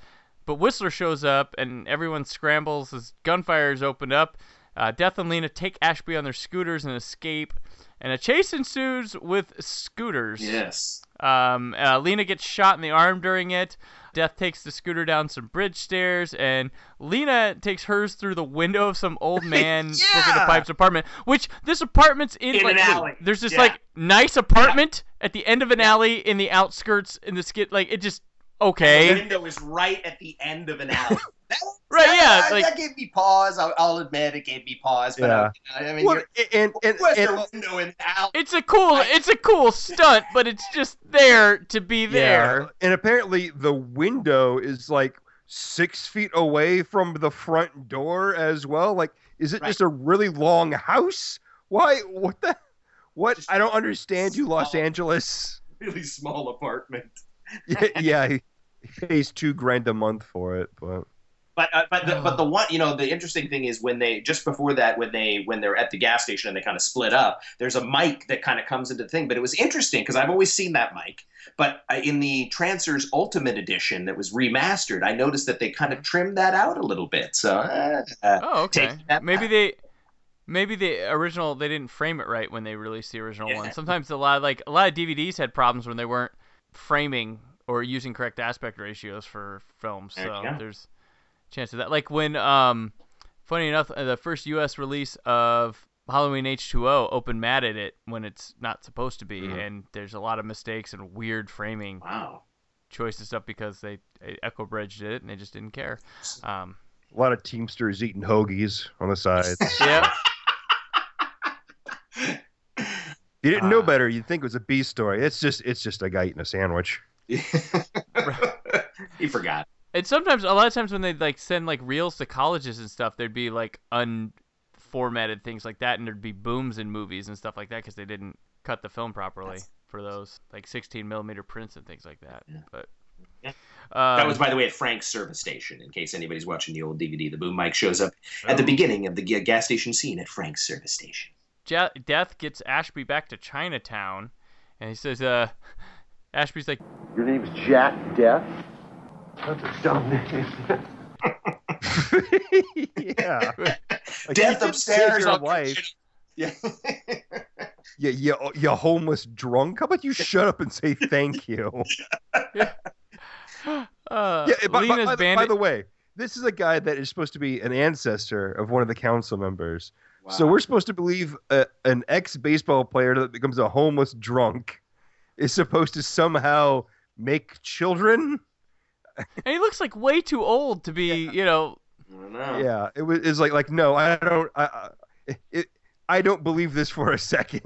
But Whistler shows up, and everyone scrambles as gunfire is opened up. Uh, Deth and Lena take Ashby on their scooters and escape, and a chase ensues with scooters. Yes. Um, uh, Lena gets shot in the arm during it. Deth takes the scooter down some bridge stairs, and Lena takes hers through the window of some old <laughs> man smoking the Yeah. pipes apartment. Which this apartment's in, In like an alley. there's this Yeah. like nice apartment at the end of an alley in the outskirts in the skit. Like it just okay. The window is right at the end of an alley. That, Right, that- yeah, like- that gave me pause. I'll, I'll admit it gave me pause. But Yeah. I, I mean, Well, you're, and, and, and, the window in the alley? It's a cool it's a cool stunt, but it's just there to be there. Yeah, and apparently the window is like six feet away from the front door as well. Like, is it Right. just a really long house? Why? What the? What? Just I don't understand you, Los. Angeles. <laughs> really small apartment. <laughs> yeah, yeah, he pays two grand a month for it, but But uh, but the, but the one you know the interesting thing is when they just before that when they when they're at the gas station and they kind of split up there's a mic that kind of comes into the thing but it was interesting because I've always seen that mic but uh, in the Trancers Ultimate Edition that was remastered I noticed that they kind of trimmed that out a little bit so uh, uh, Oh, okay. That Maybe back. they, maybe the original they didn't frame it right when they released the original Yeah. one. Sometimes a lot like a lot of DVDs had problems when they weren't framing or using correct aspect ratios for films. So there's chance of that. Like when, um, funny enough, uh, the first U.S. release of Halloween H2O open matted it when it's not supposed to be, Mhm. and there's a lot of mistakes and weird framing wow choices stuff because they, they Echo Bridge did it and they just didn't care. Um, a lot of Teamsters eating hoagies on the sides. <laughs> yeah. You didn't know Ah. better, you'd think it was a B story. It's just it's just a guy eating a sandwich. <laughs> he forgot And sometimes, a lot of times, when they like send like reels to colleges and stuff, there'd be like unformatted things like that, and there'd be booms in movies and stuff like that because they didn't cut the film properly That's- for those like 16 millimeter prints and things like that. Yeah. But Yeah. um, that was by the way at Frank's service station in case anybody's watching the old DVD the boom mic shows up at the oh. beginning of the gas station scene at Frank's service station Ja- Deth gets Ashby back to Chinatown, and he says, "Uh, Ashby's like, Your name's Jack Deth? That's a dumb name. <laughs> yeah. <laughs> Like, Deth upstairs save your I'll- life. yeah You, you, you homeless drunk. How about you shut up and say thank you? <laughs> uh, Yeah, by, by- Lena's by the, by the way, this is a guy that is supposed to be an ancestor of one of the council members. So we're supposed to believe a, an ex baseball player that becomes a homeless drunk is supposed to somehow make children. And he looks like way too old to be, you know, I don't know. Yeah, it was it's like like no, I don't. I, I, it, I don't believe this for a second.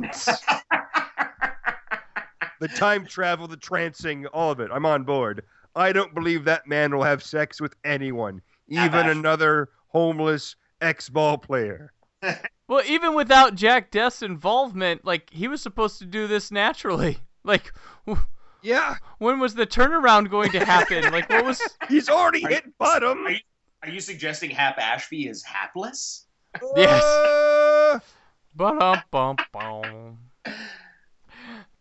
the time travel, the trancing, all of it. I'm on board. I don't believe that man will have sex with anyone, even Ash. another homeless ex ball player. <laughs> Well, even without Jack Deth's involvement, like he was supposed to do this naturally. <laughs> Like, w- Yeah, when was the turnaround going to happen? like, what was? <laughs> he's already Are hit bottom. Are you, are you suggesting Hap Ashby is hapless? Yes. Uh, Bum bum bum.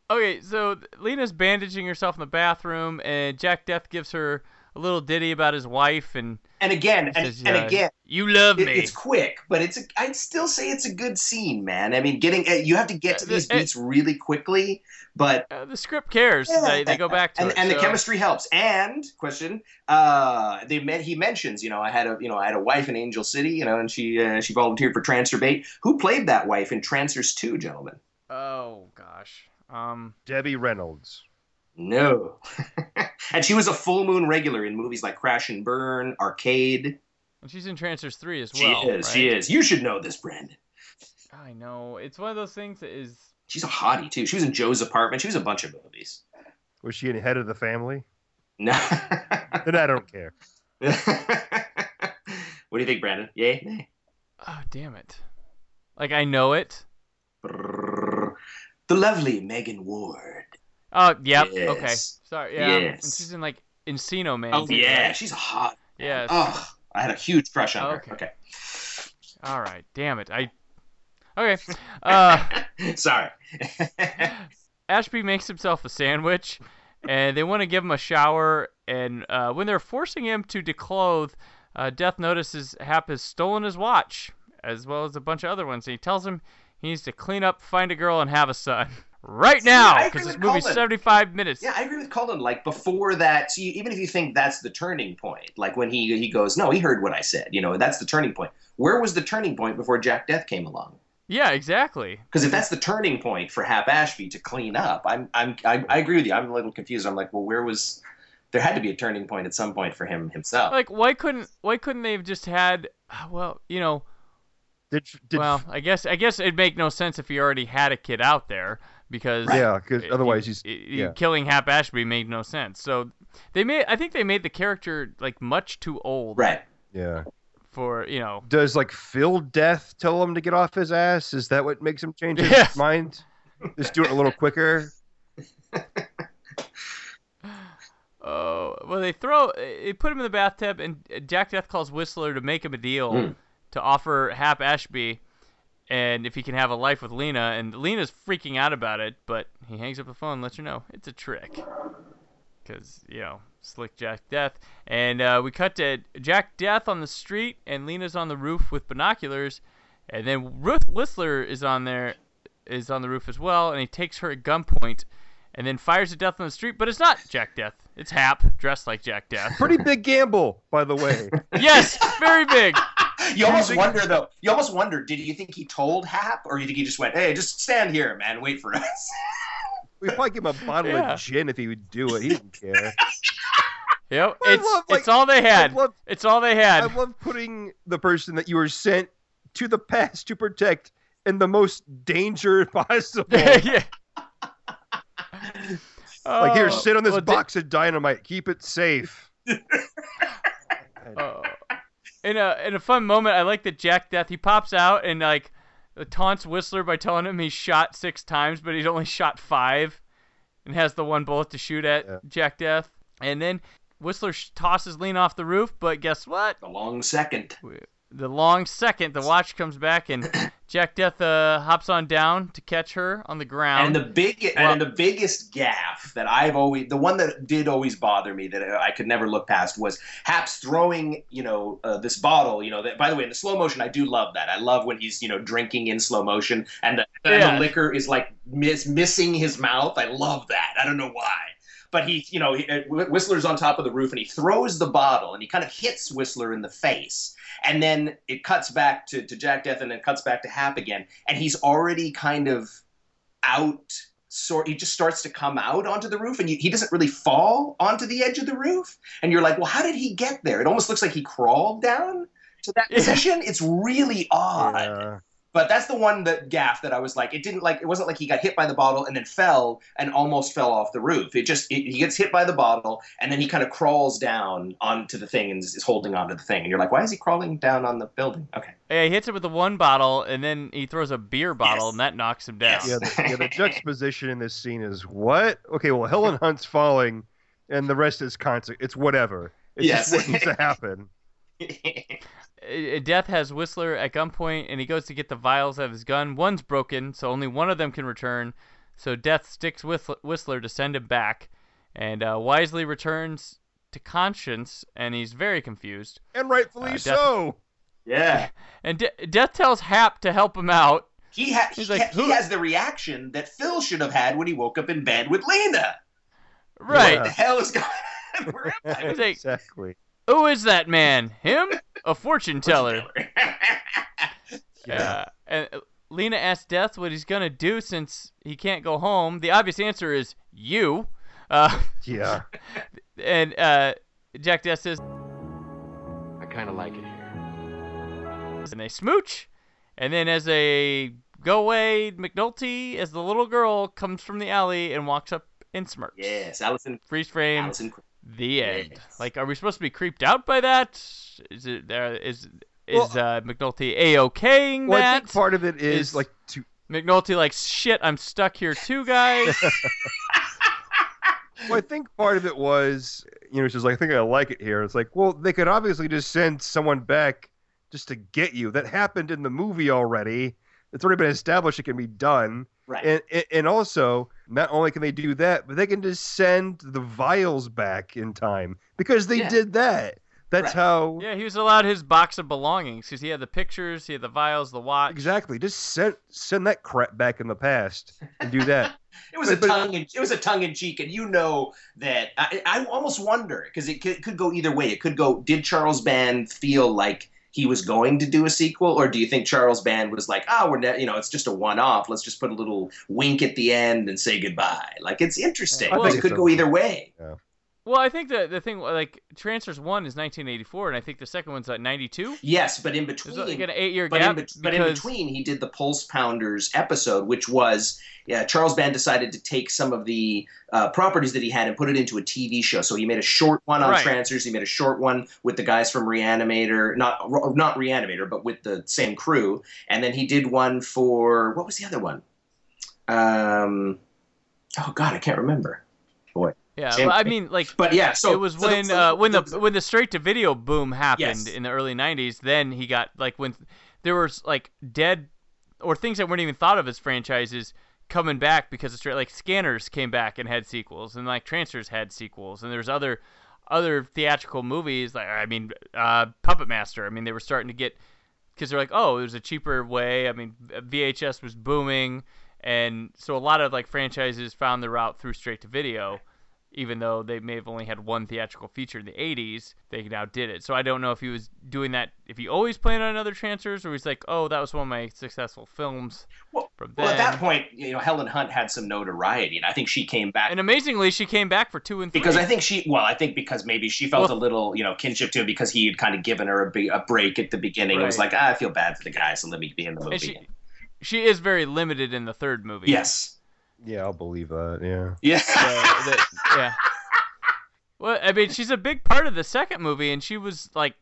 Okay, so Lena's bandaging herself in the bathroom, and Jack Deth gives her a little ditty about his wife, and And again, and, says, and uh, again, "You love it- me." it's quick, but it's. A, I'd still say it's a good scene, man. I mean, getting uh, you have to get to these beats really quickly, but Uh, the script cares. Yeah, they, they go back to and, it. and the chemistry helps. And question, uh, they met. He mentions, you know, I had a, you know, I had a wife in Angel City, you know, and she uh, she volunteered for Trancer Bait. Who played that wife in Trancers Two, gentlemen? Oh gosh. Um. Debbie Reynolds. No. <laughs> and she was a full moon regular in movies like Crash and Burn, Arcade. And she's in Trancers 3 as well. She well. is. She is. You should know this, Brandon. I know. It's one of those things that is. She's a hottie too. She was in Joe's apartment. She was in a bunch of movies. Was she in head of the family? No. <laughs> Then I don't care. <laughs> what do you think, Brandon? Yay? Nay? Oh damn it! Like I know it. The lovely Megan Ward. Oh yep. Okay. Sorry. Yeah. And she's in like Encino Man. Oh yeah, right? she's hot. Yes. Oh, I had a huge crush on Okay. her. Okay. All right. Damn it. I. Okay. <laughs> Uh. Sorry. <laughs> Ashby makes himself a sandwich, and they want to give him a shower. And uh, when they're forcing him to declothe, uh, Death notices Hap has stolen his watch. as well as a bunch of other ones. And he tells him he needs to clean up, find a girl, and have a son <laughs> right now I agree because this movie's Colin. 75 minutes. Yeah, I agree with Colin. Like before that, so you, even if you think that's the turning point, like when he he goes, no, he heard what I said. You know, that's the turning point. Where was the turning point before Jack Deth came along? Yeah, exactly. Because if that's the turning point for Hap Ashby to clean up, I'm I'm I, I agree with you. I'm a little confused. I'm like, well, where was? There had to be a turning point at some point for him himself. Like, why couldn't why couldn't they have just had? Well, you know, Did, did well, I guess I guess it'd make no sense if he already had a kid out there because yeah, because otherwise he's yeah. killing Hap Ashby made no sense. So they made I think they made the character like much too old right. yeah. for you know. Does like Phil Death tell him to get off his ass? Is that what makes him change his Yeah. mind? Just do it a little quicker. <laughs> Oh well, they throw they put him in the bathtub, and Jack Deth calls Whistler to make him a deal Mm. to offer Hap Ashby, and if he can have a life with Lena, and Lena's freaking out about it, but he hangs up the phone, and lets her know it's a trick, because you know slick Jack Deth, and uh, we cut to Jack Deth on the street, and Lena's on the roof with binoculars, and then Ruth Whistler is on there, is on the roof as well, and he takes her at gunpoint. And then fires to death on the street, but it's not Jack Deth. It's Hap, dressed like Jack Deth. Pretty big gamble, by the way. <laughs> yes, very big. You almost wonder though. You almost wonder. Did you think he told Hap, or you think he just went, "Hey, just stand here, man. Wait for us." <laughs> We probably give him a bottle Yeah. of gin if he would do it. He didn't care. <laughs> Yep, I it's love, like- it's all they had. Love, It's all they had. I love putting the person that you were sent to the past to protect in the most danger <laughs> possible. yeah. Like here, Oh, sit on this oh, well, box of dynamite. Keep it safe. Oh. In a in a fun moment, I like that Jack Deth he pops out and like taunts Whistler by telling him he's shot six times, but he's only shot five, and has the one bullet to shoot at Yeah. Jack Deth. And then Whistler tosses Lean off the roof, but guess what? The long second. The long second, the watch comes back and <clears throat> Jack Deth uh, hops on down to catch her on the ground. And the big Well- and the biggest gaff that I've always the one that did always bother me that I could never look past was Haps throwing you know uh, this bottle you know that by the way in the slow motion I do love that. I love when he's you know drinking in slow motion and the, Yeah. the liquor is like miss, missing his mouth. I love that. I don't know why. But he you know uh, Whistler's on top of the roof and he throws the bottle and he kind of hits Whistler in the face and then it cuts back to, to Jack Deth and then cuts back to Hap again. And he's already kind of out sort he just starts to come out onto the roof and you, he doesn't really fall onto the edge of the roof. And you're like well how did he get there? It almost looks like he crawled down to that Yeah. position. It's really odd. Yeah. But that's the one that gaff that i was like it didn't like it wasn't like he got hit by the bottle and then fell and almost fell off the roof it just it, he gets hit by the bottle and then he kind of crawls down onto the thing and is, is holding onto the thing and you're like why is he crawling down on the building okay yeah, he hits it with the one bottle, and then he throws a beer bottle, Yes. and that knocks him down. Yes. Yeah, the, yeah, the <laughs> juxtaposition in this scene is what? Okay, well, Helen Hunt's falling, and the rest is constant. It's whatever. It's Yes. just what needs to <laughs> happen. <laughs> Uh, Deth has Whistler at gunpoint, and he goes to get the vials of his gun. One's broken, so only one of them can return. So Deth sticks with Whistler to send him back, and uh, wisely returns to conscience, and he's very confused. And rightfully Uh, Deth- so. yeah <laughs> And De- Deth tells Hap to help him out. He, ha- he, like, ha- he "Who-" has the reaction that Phil should have had when he woke up in bed with Lena. Right. What the hell is going <laughs> on? Where am I? Like, exactly. Who is that man? Him? A fortune teller. <laughs> Yeah. Uh, and Lena asks Deth what he's gonna do since he can't go home. The obvious answer is you. Uh, Yeah. <laughs> and uh, Jack Deth says, I kind of like it here. and they smooch. And then as they go away, McNulty, as the little girl, comes from the alley and walks up and smirks. yes, Alyson. Freeze frame. Alyson. The end. Yes. Like, are we supposed to be creeped out by that? Is it there? Is is Well- uh, McNulty a okaying Well, I think part of it is, is- like to McNulty like shit. I'm stuck here too, guys. <laughs> Well, I think part of it was, you know, she's like, I think I like it here. It's like, well, they could obviously just send someone back just to get you. That happened in the movie already. It's already been established it can be done. Right. And, and and also, not only can they do that, but they can just send the vials back in time because they Yeah. did that. That's Right. how. Yeah, he was allowed his box of belongings because he had the pictures, he had the vials, the watch. Exactly. Just send send that crap back in the past and do that. <laughs> It was a But- but- tongue. In, it was a tongue in cheek, and you know that I, I almost wonder because it could, could go either way. It could go. Did Charles Band feel like he was going to do a sequel, or do you think Charles Band was like, oh, we're ne- you know, it's just a one-off. Let's just put a little wink at the end and say goodbye. Like it's interesting. Think it could it's go either way. Well, I think the the thing like Trancers One is 1984, and I think the second one's like 92. Yes, but in There's between, like an eight year but gap. in, bet- but in between, he did the Pulse Pounders episode, which was yeah, Charles Band decided to take some of the uh, properties that he had and put it into a TV show. So he made a short one on Right. Trancers. He made a short one with the guys from Reanimator, not not Reanimator, but with the same crew. And then he did one for what was the other one? Um, oh God, I can't remember. Yeah, but I mean, like but yeah, so it was so when so uh, when the the- when the straight to video boom happened Yes. in the early 90s. Then he got like when there was like dead or things that weren't even thought of as franchises coming back because of straight like Scanners came back and had sequels, and like Trancers had sequels, and there's other other theatrical movies like I mean uh, Puppet Master. I mean they were starting to get because they're like oh there's a cheaper way. I mean VHS was booming. And so a lot of like franchises found their route through straight to video even though they may have only had one theatrical feature in the 80s, they now did it. So I don't know if he was doing that, if he always planned on other trancers, or he's like, oh, that was one of my successful films well, from well, at that point, you know, Helen Hunt had some notoriety, and I think she came back and amazingly, she came back for two and three. because I think she, well, I think because maybe she felt Well- a little, you know, kinship to him because he had kind of given her a, big, a break at the beginning. It was like, ah, I feel bad for the guy, so let me be in the movie. she is very limited in the third movie. yes. Yeah, I'll believe that. Yeah. Yeah. So that- yeah. Well, I mean, she's a big part of the second movie, and she was like,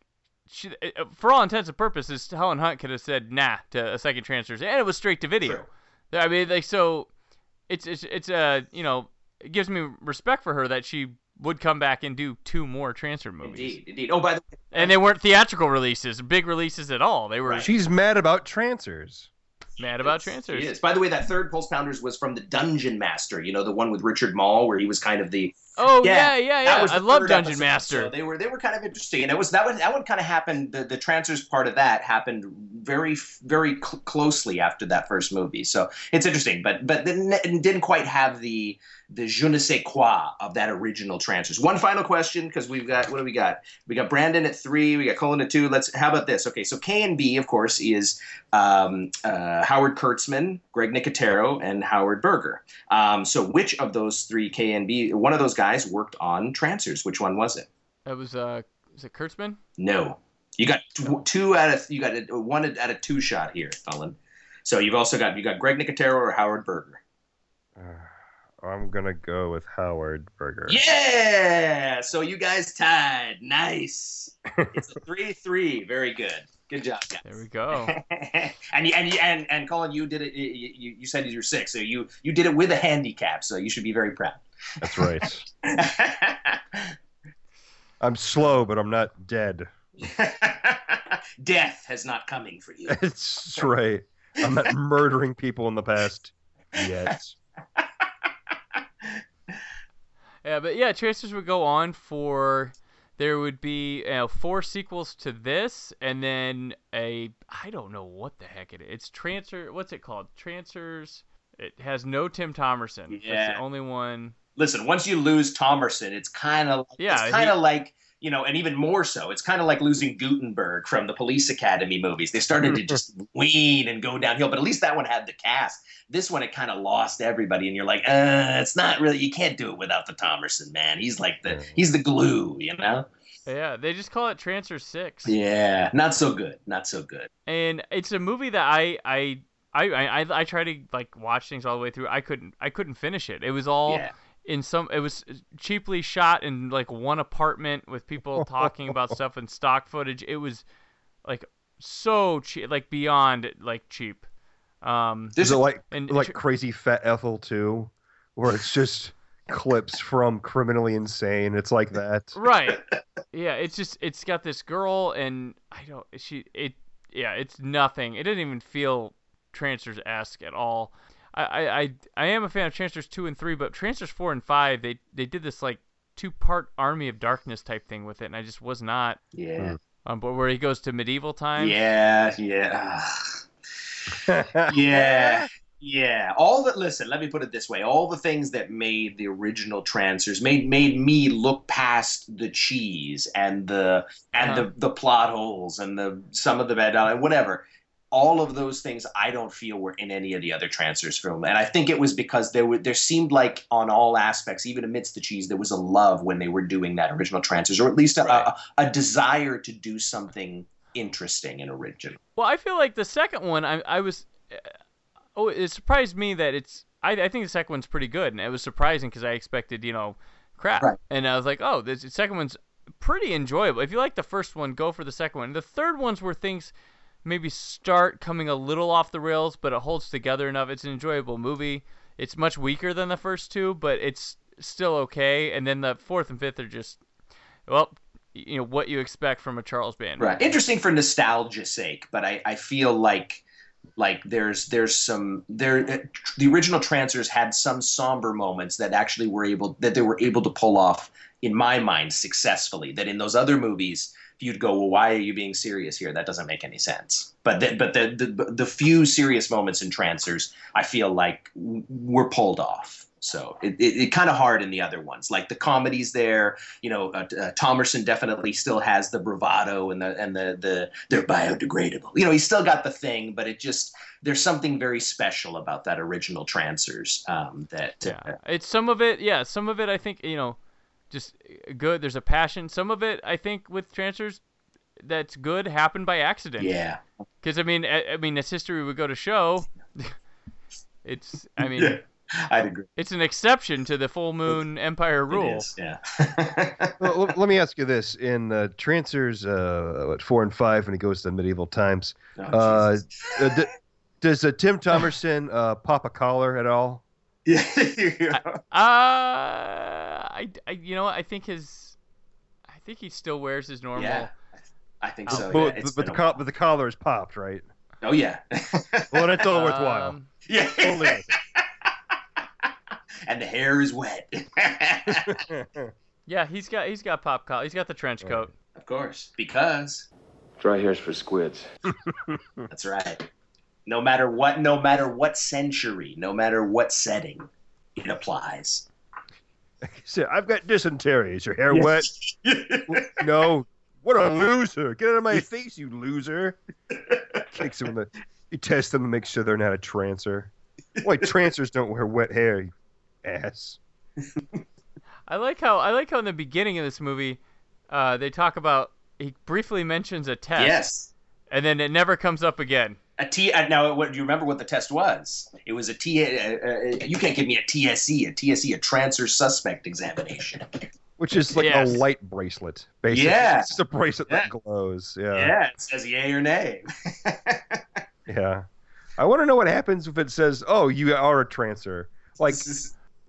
she, uh, for all intents and purposes, Helen Hunt could have said nah to a second trancers, and it was straight to video. True. I mean, like, so it's it's it's a you know, it gives me respect for her that she would come back and do two more trancer movies, Indeed, indeed. Oh, by the way, and they weren't theatrical releases, big releases at all. They were Right. She's mad about trancers. Mad about trancers. is. By the way, that third Pulse Pounders was from the Dungeon Master. You know, the one with Richard Moll, where he was kind of the Oh Yeah, yeah, yeah, yeah. I love Dungeon episode, Master. So they were they were kind of interesting, and it was that one that one kind of happened. The the trancers part of that happened very very cl- closely after that first movie. So it's interesting, but but didn't quite have the the je ne sais quoi of that original trancers. One final question because we've got what do we got? We got Brandon at three, we got Colin at two. Let's how about this? Okay, so K and B of course is um, uh, Howard Kurtzman, Greg Nicotero, and Howard Berger. Um, so which of those three K and B? One of those guys worked on Trancers. Which one was it? That was uh, is it Kurtzman? No, you got tw- two out of you got a, one out of two shot here, Colin. So you've also got you got Greg Nicotero or Howard Berger. Uh, I'm gonna go with Howard Berger. Yeah. So you guys tied. Nice. It's a <laughs> three-three. Very good. Good job, guys. There we go. <laughs> and you, and you, and and Colin, you did it. You, you, you said you're six, so you you did it with a handicap. So you should be very proud. That's right. <laughs> I'm slow, but I'm not dead. Death has not coming for you. That's right. I'm not murdering people in the past yet. Yeah, but yeah, Trancers would go on for. There would be you know, four sequels to this, and then a I don't know what the heck it is. It's Trancer. What's it called? Trancers. It has no Tim Thomerson. That's Yeah. the only one. Listen, once you lose Thomerson, it's kind of Yeah, it's kind of like you know, and even more so, it's kind of like losing Guttenberg from the Police Academy movies. They started to just <laughs> wean and go downhill, but at least that one had the cast. This one, it kind of lost everybody, and you're like, uh, it's not really. You can't do it without the Thomerson man. He's like the he's the glue, you know. Yeah, they just call it Trancer Six. Yeah, not so good. Not so good. and it's a movie that I I I I, I try to like watch things all the way through. I couldn't I couldn't finish it. It was all Yeah. In some. It was cheaply shot in like one apartment with people talking about stuff and stock footage. It was like so cheap, like beyond like cheap. Um, Is it like and like Crazy Fat Ethel too, where it's just clips from Criminally Insane? It's like that. right yeah it's just it's got this girl and i don't she it yeah it's nothing it didn't even feel trancers esque at all I, I i i am a fan of trancers 2 and 3 but trancers 4 and 5 they they did this like two part Army of Darkness type thing with it, and I just was not Yeah. on board. Where he goes to medieval times. Yeah, yeah. <laughs> yeah. Yeah. All that listen, let me put it this way. All the things that made the original trancers made made me look past the cheese and the and Uh-huh. the, the plot holes and the some of the bad dialogue, whatever. All of those things I don't feel were in any of the other trancers film. And I think it was because there were there seemed like on all aspects, even amidst the cheese, there was a love when they were doing that original trancers, or at least a, Right. a, a desire to do something interesting and original. Well, I feel like the second one, I, I was, oh, it surprised me that it's. I, I think the second one's pretty good, and it was surprising because I expected, you know, crap, Right. and I was like, oh, the second one's pretty enjoyable. If you like the first one, go for the second one. The third one's where things maybe start coming a little off the rails, but it holds together enough. It's an enjoyable movie. It's much weaker than the first two, but it's still okay. And then the fourth and fifth are just, well, you know what you expect from a Charles Band. Right. Interesting for nostalgia's sake, but I, I feel like like there's there's some there uh, the original trancers had some somber moments that actually were able that they were able to pull off in my mind successfully that in those other movies you'd go well why are you being serious here that doesn't make any sense but the, but the, the the few serious moments in Trancers, i feel like were pulled off so it, it, it kind of hard in the other ones like the comedies there you know uh, uh, thomerson definitely still has the bravado and the and the the they're biodegradable you know he's still got the thing but it just there's something very special about that original Trancers. um, that uh, it's some of it. Yeah, some of it. I think you know, just good. There's a passion. Some of it, I think, with trancers, that's good happened by accident. yeah Because I mean, I, I mean, as history would go to show, <laughs> it's. I mean, Yeah. i'd agree it's an exception to the full moon empire It rule. is, yeah <laughs> well, l- let me ask you this: in uh, Trancers, uh, what, four and five, when he goes to medieval times, Oh, uh, uh, d- does uh, Tim <laughs> Thomerson uh, pop a collar at all? Yeah. <laughs> Uh, I, I, you know, I think his, I think he still wears his normal. yeah i think so But, yeah. But the col- but the collar is popped, right? oh yeah <laughs> Well, that's all worthwhile. Um, yeah Only worth <laughs> and the hair is wet yeah, he's got he's got pop collar. He's got the trench coat. of course because Dry hairs for squids. That's right. No matter what, no matter what century, no matter what setting, it applies. <laughs> So, I've got dysentery. Is your hair wet? <laughs> No. What a loser! Get out of my face, you loser! Kicks him in the. You test them to make sure they're not a trancer. Why <laughs> trancers don't wear wet hair? You ass. I like how I like how in the beginning of this movie, uh, they talk about he briefly mentions a test. Yes. And then it never comes up again. A T. uh, Now, what do you remember? What the test was? It was a T. Uh, uh, you can't give me a TSE, a TSE, a trancer suspect examination. Which is like Yes. a light bracelet, basically. Yeah. It's just a bracelet that glows. Yeah. Yeah, it says yay or nay. <laughs> Yeah. I want to know what happens if it says, "Oh, you are a trancer." Like,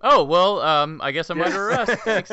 Oh well, um, I guess I'm under arrest. <laughs> Thanks.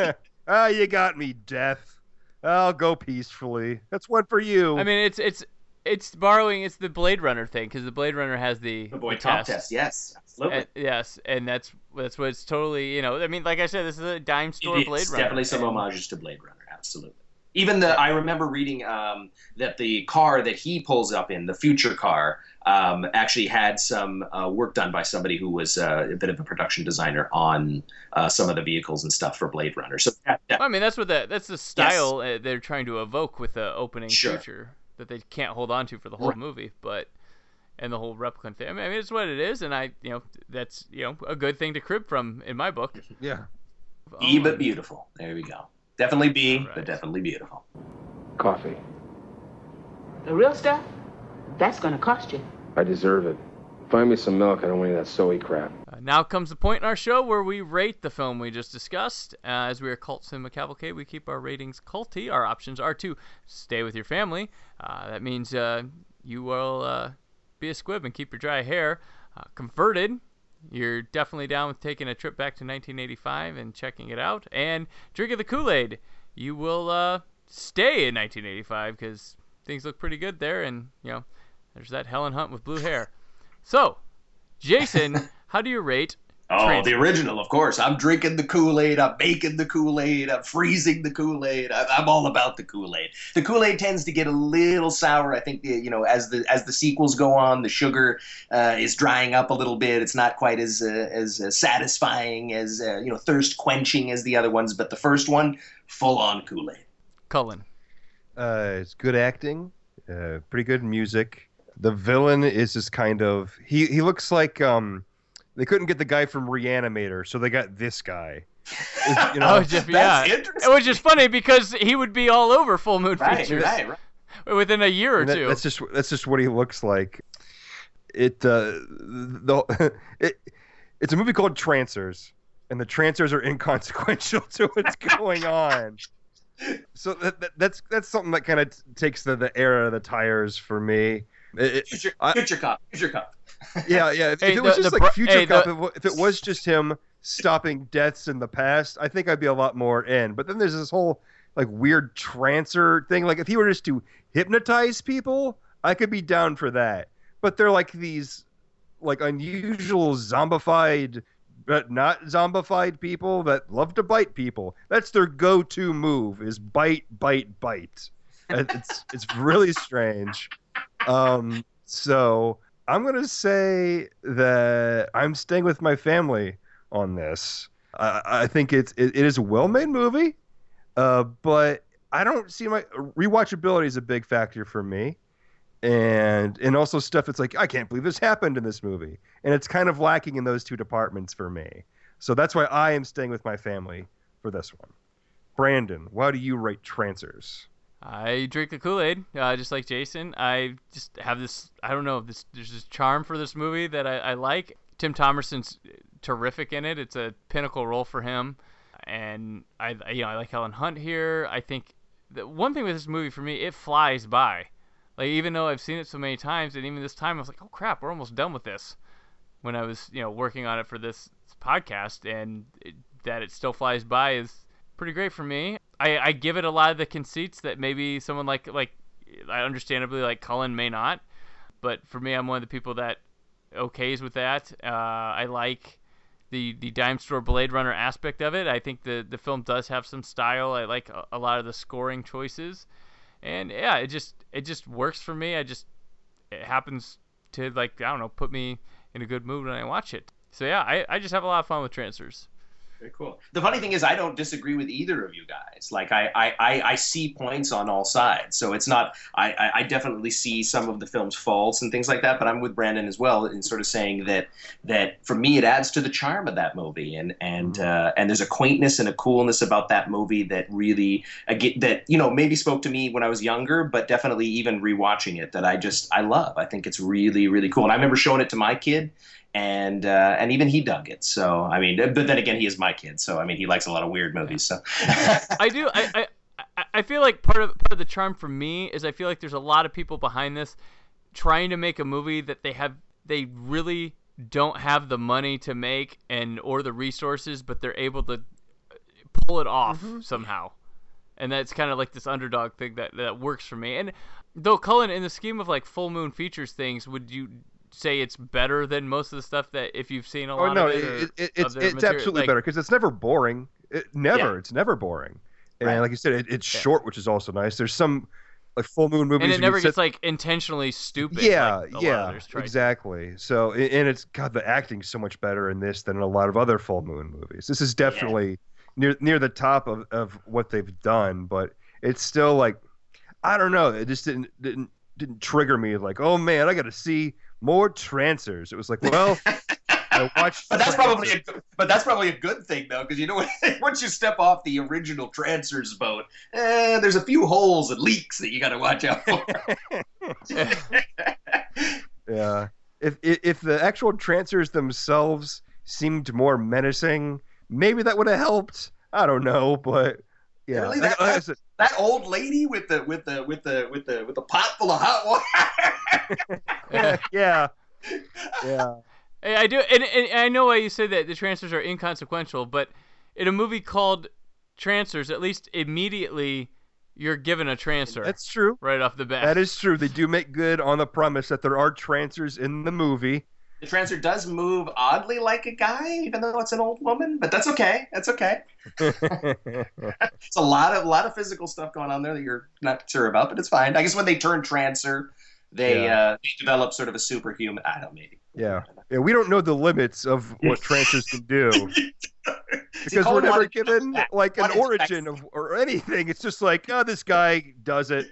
ah, you got me, death. I'll go peacefully. That's one for you. I mean, it's it's it's borrowing. It's the Blade Runner thing because the Blade Runner has the, the Voight-Kampff test. test. Yes, absolutely. And- yes, and that's that's what it's totally. You know, I mean, like I said, this is a dime store It Blade Runner. Definitely some homages to Blade Runner. Absolutely. Even the I remember reading um, that the car that he pulls up in, the future car, um, actually had some uh, work done by somebody who was uh, a bit of a production designer on uh, some of the vehicles and stuff for Blade Runner. So that, that- I mean, that's what the that's the style uh, they're trying to evoke with the opening Sure. feature that they can't hold on to for the whole Right. movie, but and the whole replicant thing. I mean, it's what it is, and I, you know, that's you know a good thing to crib from in my book. <laughs> yeah. Um, e Oh, but beautiful. There we go. Definitely B, Right. but definitely beautiful. Coffee. The real stuff? That's gonna cost you. I deserve it. Find me some milk. I don't want any of that soy crap. Now comes the point in our show where we rate the film we just discussed. Uh, as we are Cult Cinema Cavalcade, we keep our ratings culty. Our options are to stay with your family. Uh, that means uh, you will uh, be a squid and keep your dry hair. Uh, converted, you're definitely down with taking a trip back to 1985 and checking it out. And Drink of the Kool Aid, you will uh, stay in 1985 because things look pretty good there. And, you know, there's that Helen Hunt with blue hair. So, Jason, <laughs> how do you rate Oh, Trans- the original, of course. I'm drinking the Kool Aid. I'm making the Kool Aid. I'm freezing the Kool Aid. I'm all about the Kool Aid. The Kool Aid tends to get a little sour. I think you know as the as the sequels go on, the sugar uh, is drying up a little bit. It's not quite as uh, as uh, satisfying as uh, you know thirst quenching as the other ones. But the first one, full on Kool Aid. Cullen. Uh, it's good acting, uh, pretty good music. The villain is just kind of he he looks like um they couldn't get the guy from Reanimator, so they got this guy. <laughs> It's, you know, Oh, just, That's yeah. interesting. It was just funny because he would be all over Full Moon Right, Features right, right. within a year or that- two. that's just that's just what he looks like. It uh the <laughs> it it's a movie called Trancers, and the Trancers are <laughs> inconsequential to what's going on. So that, that, that's that's something that kind of takes the, the air out of the tires for me. It- it- Future, I- future cup. Future cup. <laughs> yeah, yeah. If, Hey, if it was just the like pro- Future hey, Cup, the- if, it- was just him stopping deaths in the past, I think I'd be a lot more in. But then there's this whole like weird trancer thing. Like if he were just to hypnotize people, I could be down for that. But they're like these like unusual zombified but not zombified people that love to bite people. That's their go-to move is bite, bite, bite. <laughs> It's it's really strange. Um, so I'm gonna say that I'm staying with my family on this. I, I think it's it, it is a well-made movie, uh, but I don't see my rewatchability is a big factor for me, and and also stuff It's like I can't believe this happened in this movie, and it's kind of lacking in those two departments for me. So that's why I am staying with my family for this one. Brandon, why do you rate Trancers? I drink the Kool Aid, uh, just like Jason. I just have this. I don't know. This there's this charm for this movie that I, I like. Tim Thomerson's terrific in it. It's a pinnacle role for him, and I you know I like Helen Hunt here. I think the one thing with this movie for me, it flies by. Like even though I've seen it so many times, and even this time I was like, oh crap, we're almost done with this. When I was you know working on it for this podcast, and it, that it still flies by is pretty great for me. I, I give it a lot of the conceits that maybe someone like like I understandably like Cullen may not, but for me, I'm one of the people that okays with that. Uh, I like the the dime store Blade Runner aspect of it. I think the the film does have some style. I like a, a lot of the scoring choices, and yeah, it just it just works for me. I just it happens to like I don't know put me in a good mood when I watch it. So yeah, I, I just have a lot of fun with Trancers. Very cool. The funny thing is, I don't disagree with either of you guys. Like, I, I, I, see points on all sides. So it's not, I, I, I definitely see some of the film's faults and things like that. But I'm with Brandon as well in sort of saying that, that for me, it adds to the charm of that movie. And, and, uh, and there's a quaintness and a coolness about that movie that really, again, that, you know, maybe spoke to me when I was younger, but definitely even rewatching it that I just, I love. I think it's really, really cool. And I remember showing it to my kid and uh, and even he dug it. So I mean, but then again, he is my kid, so I mean, he likes a lot of weird movies. So <laughs> I do. I, I I- I feel like part of part of the charm for me is I feel like there's a lot of people behind this trying to make a movie that they have they really don't have the money to make and or the resources, but they're able to pull it off mm-hmm. somehow. And that's kind of like this underdog thing that that works for me. And though Cullen, in the scheme of like full moon features things, would you say it's better than most of the stuff that if you've seen a Oh lot no, of it, or it, it, it's it's material? absolutely Like, better because it's never boring. It, never, Yeah. it's never boring. And Right. like you said, it, it's Yeah. short, which is also nice. There's some like full moon movies. and it never sit- gets like intentionally stupid. yeah, like a lot of yeah, to. exactly. So and it's God, the acting's so much better in this than in a lot of other full moon movies. This is definitely near near the top of, of what they've done, but it's still like I don't know. It just didn't didn't didn't trigger me like, oh man, I got to see more Trancers. It was like, well, I <laughs> watched. But that's probably a, but that's probably a good thing though, because you know? <laughs> Once you step off the original Trancers boat, eh, there's a few holes and leaks that you got to watch out for. <laughs> Yeah. If, if if the actual Trancers themselves seemed more menacing, maybe that would have helped. I don't know, but yeah. Really? That- said, that old lady with the with the with the with the with the pot full of hot water. <laughs> yeah. Yeah. Hey, I do, and, and I know why you say that the trancers are inconsequential, but in a movie called Trancers, at least immediately you're given a trancer That's true. right off the bat. That is true. They do make good on the premise that there are trancers in the movie. The trancer does move oddly like a guy, even though it's an old woman. But that's okay. That's okay. <laughs> it's a lot of lot of physical stuff going on there that you're not sure about, but it's fine. I guess when they turn Trancer, they Yeah. uh, they develop sort of a superhuman. I don't maybe. yeah. Yeah, we don't know the limits of what Trancers can do <laughs> because we're never wanted to know given like an origin of or anything. It's just like, oh, this guy does it.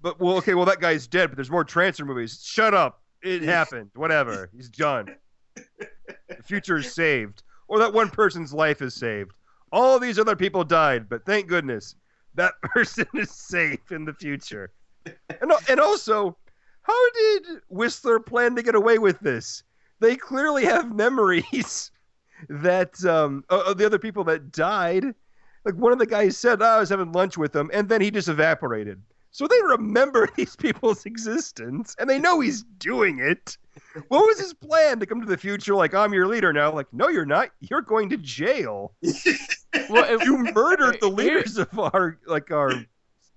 But well, okay, well that guy's dead, but there's more Trancer movies. Shut up. It happened. Whatever. He's done. The future is saved. Or that one person's life is saved. All these other people died, but thank goodness that <laughs> person is safe in the future. And, and also, how did Whistler plan to get away with this? They clearly have memories <laughs> that um, of of the other people that died. Like one of the guys said, oh, I was having lunch with him, and then he just evaporated. So they remember <laughs> these people's existence, and they know he's doing it. What was his plan to come to the future? Like, I'm your leader now. Like, no, you're not. You're going to jail. <laughs> Well, it- You murdered the Here- leaders of our like our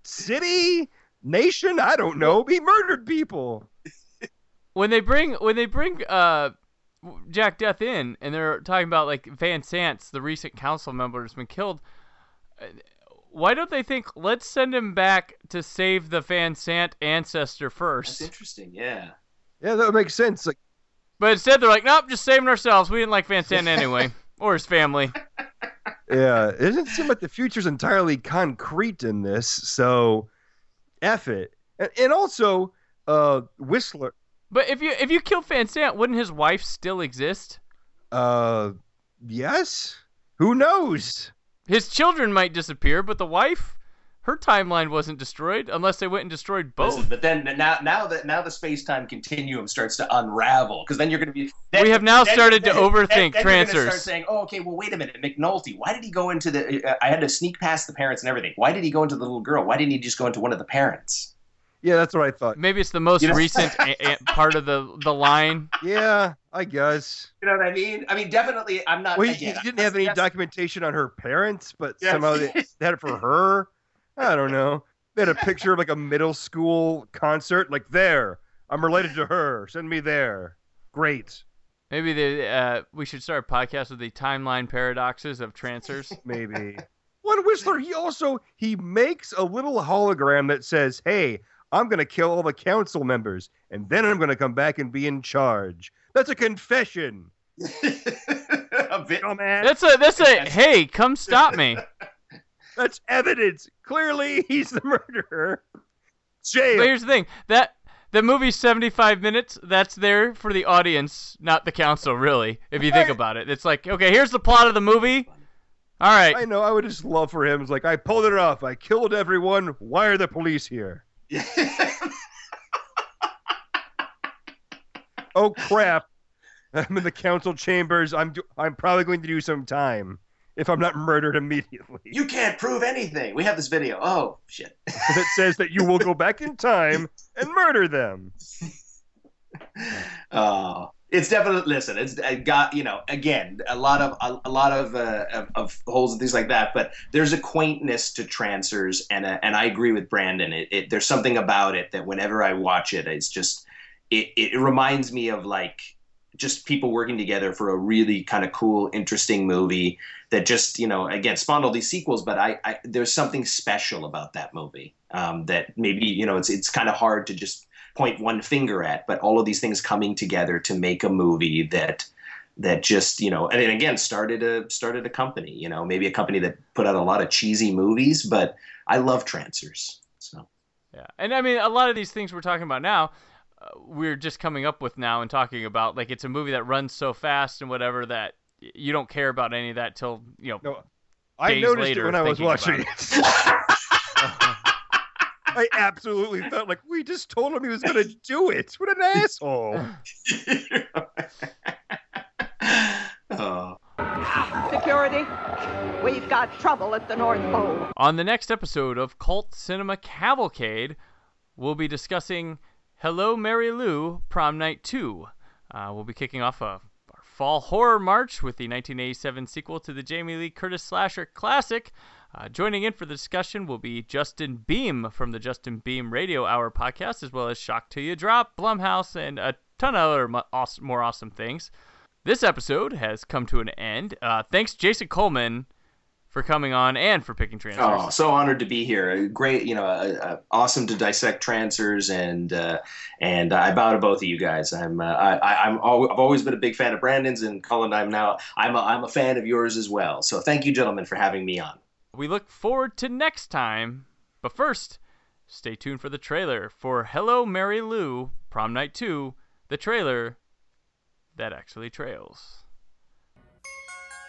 city, nation. I don't know. He murdered people. when they bring when they bring uh Jack Deth in and they're talking about like Van Sants, the recent council member who's been killed. uh, Why don't they think let's send him back to save the Van Sant ancestor That's first? interesting. Yeah. Yeah, that would make sense. Like, But instead they're like, nope, just saving ourselves. We didn't like Van Sant <laughs> anyway, or his family. yeah, it doesn't seem like the future's entirely concrete in this. So, f it. And, and also, uh, Whistler. But if you if you kill Van Sant, wouldn't his wife still exist? Uh, yes. Who knows? His children might disappear, but the wife, her timeline wasn't destroyed unless they went and destroyed both. Listen, but then now, now that now the space time continuum starts to unravel, because then you're going to be. Then, We have now then- started to overthink then, then You're gonna start saying, "Oh, okay. Well, wait a minute, McNulty. Why did he go into the? Uh, I had to sneak past the parents and everything. Why did he go into the little girl? Why didn't he just go into one of the parents? Yeah, that's what I thought. Maybe it's the most You know- recent a- a- part of the the line. <laughs> Yeah, I guess. You know what I mean? I mean, definitely. I'm not. Well, he, again, he didn't have any that's- documentation on her parents, but Yeah. somehow they, they had it for her. <laughs> I don't know. They had a picture of like a middle school concert. Like there, I'm related to her. Send me there. Great. Maybe they, uh, we should start a podcast with the timeline paradoxes of trancers. <laughs> Maybe. One Whistler, he also he makes a little hologram that says, "Hey, I'm gonna kill all the council members, and then I'm gonna come back and be in charge." That's a confession. <laughs> a bit. Dumbass. That's a that's a hey, come stop me. <laughs> That's evidence. Clearly, <laughs> he's the murderer. Jail. But here's the thing that the movie's 75 minutes. That's there for the audience, not the council, really. If you think about it, it's like okay, here's the plot of the movie. All right, I know. I would just love for him. It's like I pulled it off. I killed everyone. Why are the police here? <laughs> Oh crap! I'm in the council chambers. I'm do- I'm probably going to do some time if I'm not murdered immediately. you can't prove anything. We have this video. Oh shit. that says that you will go back in time and murder them. Uh, <laughs> it's definitely listen. It's I got you know again a lot of a, a lot of, uh, of of holes and things like that. But there's a quaintness to Trancers, and uh, and I agree with Brandon. It, it there's something about it that whenever I watch it, it's just it it reminds me of like just people working together for a really kind of cool, interesting movie that just you know again spawned all these sequels. But I, I there's something special about that movie um, that maybe you know it's it's kind of hard to just point one finger at, but all of these things coming together to make a movie that that just you know and then again started a started a company you know maybe a company that put out a lot of cheesy movies but i love trancers so Yeah, and I mean a lot of these things we're talking about now, uh, we're just coming up with now and talking about. Like it's a movie that runs so fast and whatever that you don't care about any of that till you know. No, I Days noticed later it when I was watching about it. <laughs> <laughs> I absolutely felt like we just told him he was going to do it. What an asshole! oh. <laughs> Security, we've got trouble at the North Pole. On the next episode of Cult Cinema Cavalcade, we'll be discussing Hello Mary Lou Prom Night 2. Uh, we'll be kicking off a, our fall horror march with the 1987 sequel to the Jamie Lee Curtis slasher classic. Uh, joining in for the discussion will be Justin Beahm from the Justin Beahm Radio Hour podcast, as well as Shock Till You Drop, Blumhouse, and a ton of other mu- awesome, more awesome things. This episode has come to an end. Uh, thanks, Jason Coleman, for coming on and for picking trancers. Oh, so honored to be here. Great, you know, uh, uh, awesome to dissect trancers, and uh, and I bow to both of you guys. I'm uh, I, I'm al- I've always been a big fan of Brandon's, and Colin. I'm now I'm a, I'm a fan of yours as well. So thank you, gentlemen, for having me on. We look forward to next time. But first, stay tuned for the trailer for Hello Mary Lou, Prom Night 2, the trailer that actually trails.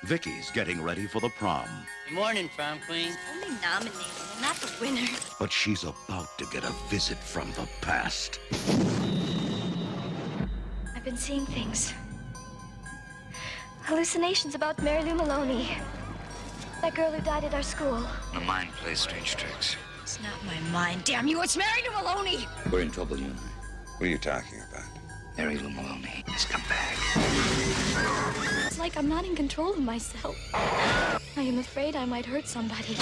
Vicky's getting ready for the prom, Good morning, prom queen. Only nominated, not the winner. but she's about to get a visit from the past. I've been seeing things. Hallucinations about Mary Lou Maloney. That girl who died at our school. My mind plays strange tricks. It's not my mind, damn you. It's Mary Lou Maloney. We're in trouble, you and I. What are you talking about? Mary Lou Maloney has come back. It's like I'm not in control of myself. I am afraid I might hurt somebody.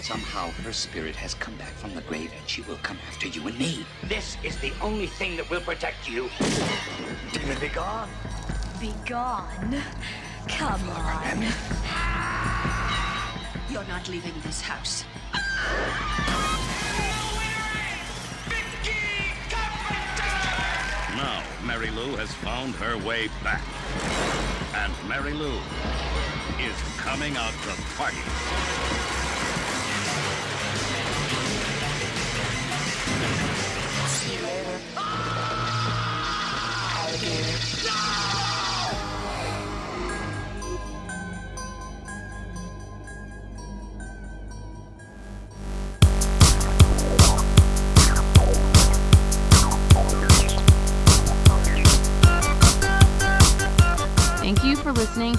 Somehow her spirit has come back from the grave and she will come after you and me. This is the only thing that will protect you. Demon be gone. Be gone. Come on. You're not leaving this house. Now, Mary Lou has found her way back. And Mary Lou is coming out to party.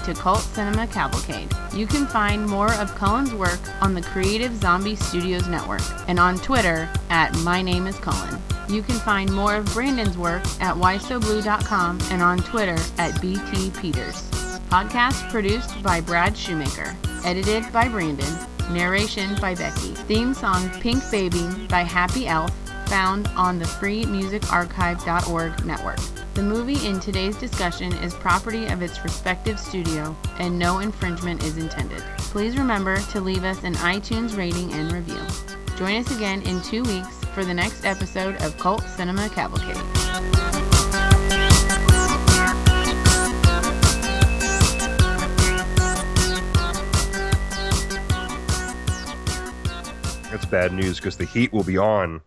To Cult Cinema Cavalcade. You can find more of Cullen's work on the Creative Zombie Studios Network and on Twitter at My Name is Cullen. You can find more of Brandon's work at whysoblue.com and on Twitter at BT Peters. Podcast produced by Brad Shoemaker. Edited by Brandon. Narration by Becky. Theme song Pink Baby by Happy Elf found on the freemusicarchive.org network. The movie in today's discussion is property of its respective studio, and no infringement is intended. Please remember to leave us an iTunes rating and review. Join us again in two weeks for the next episode of Cult Cinema Cavalcade. That's bad news because the heat will be on.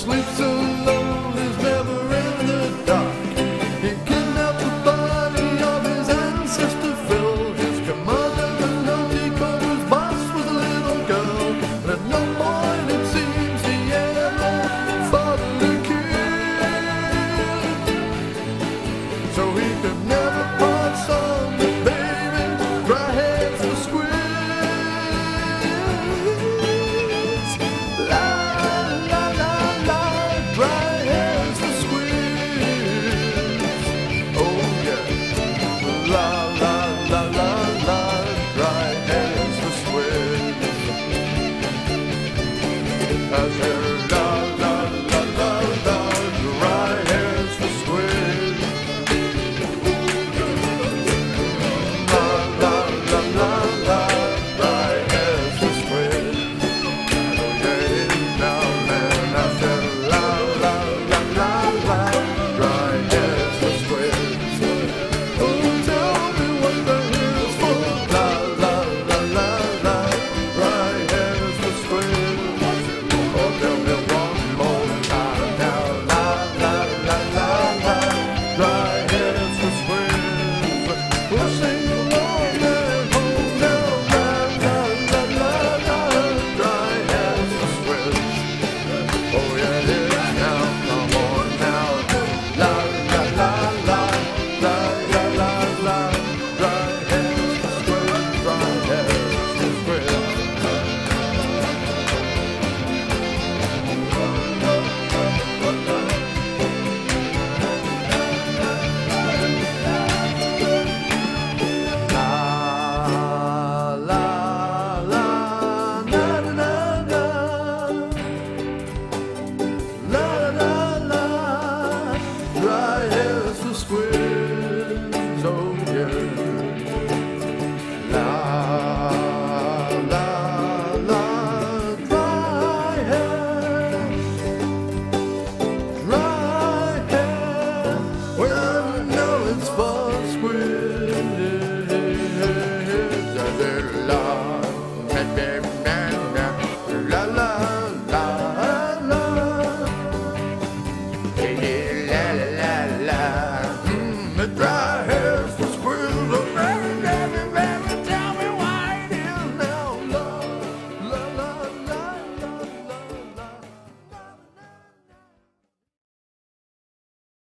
sleep soon.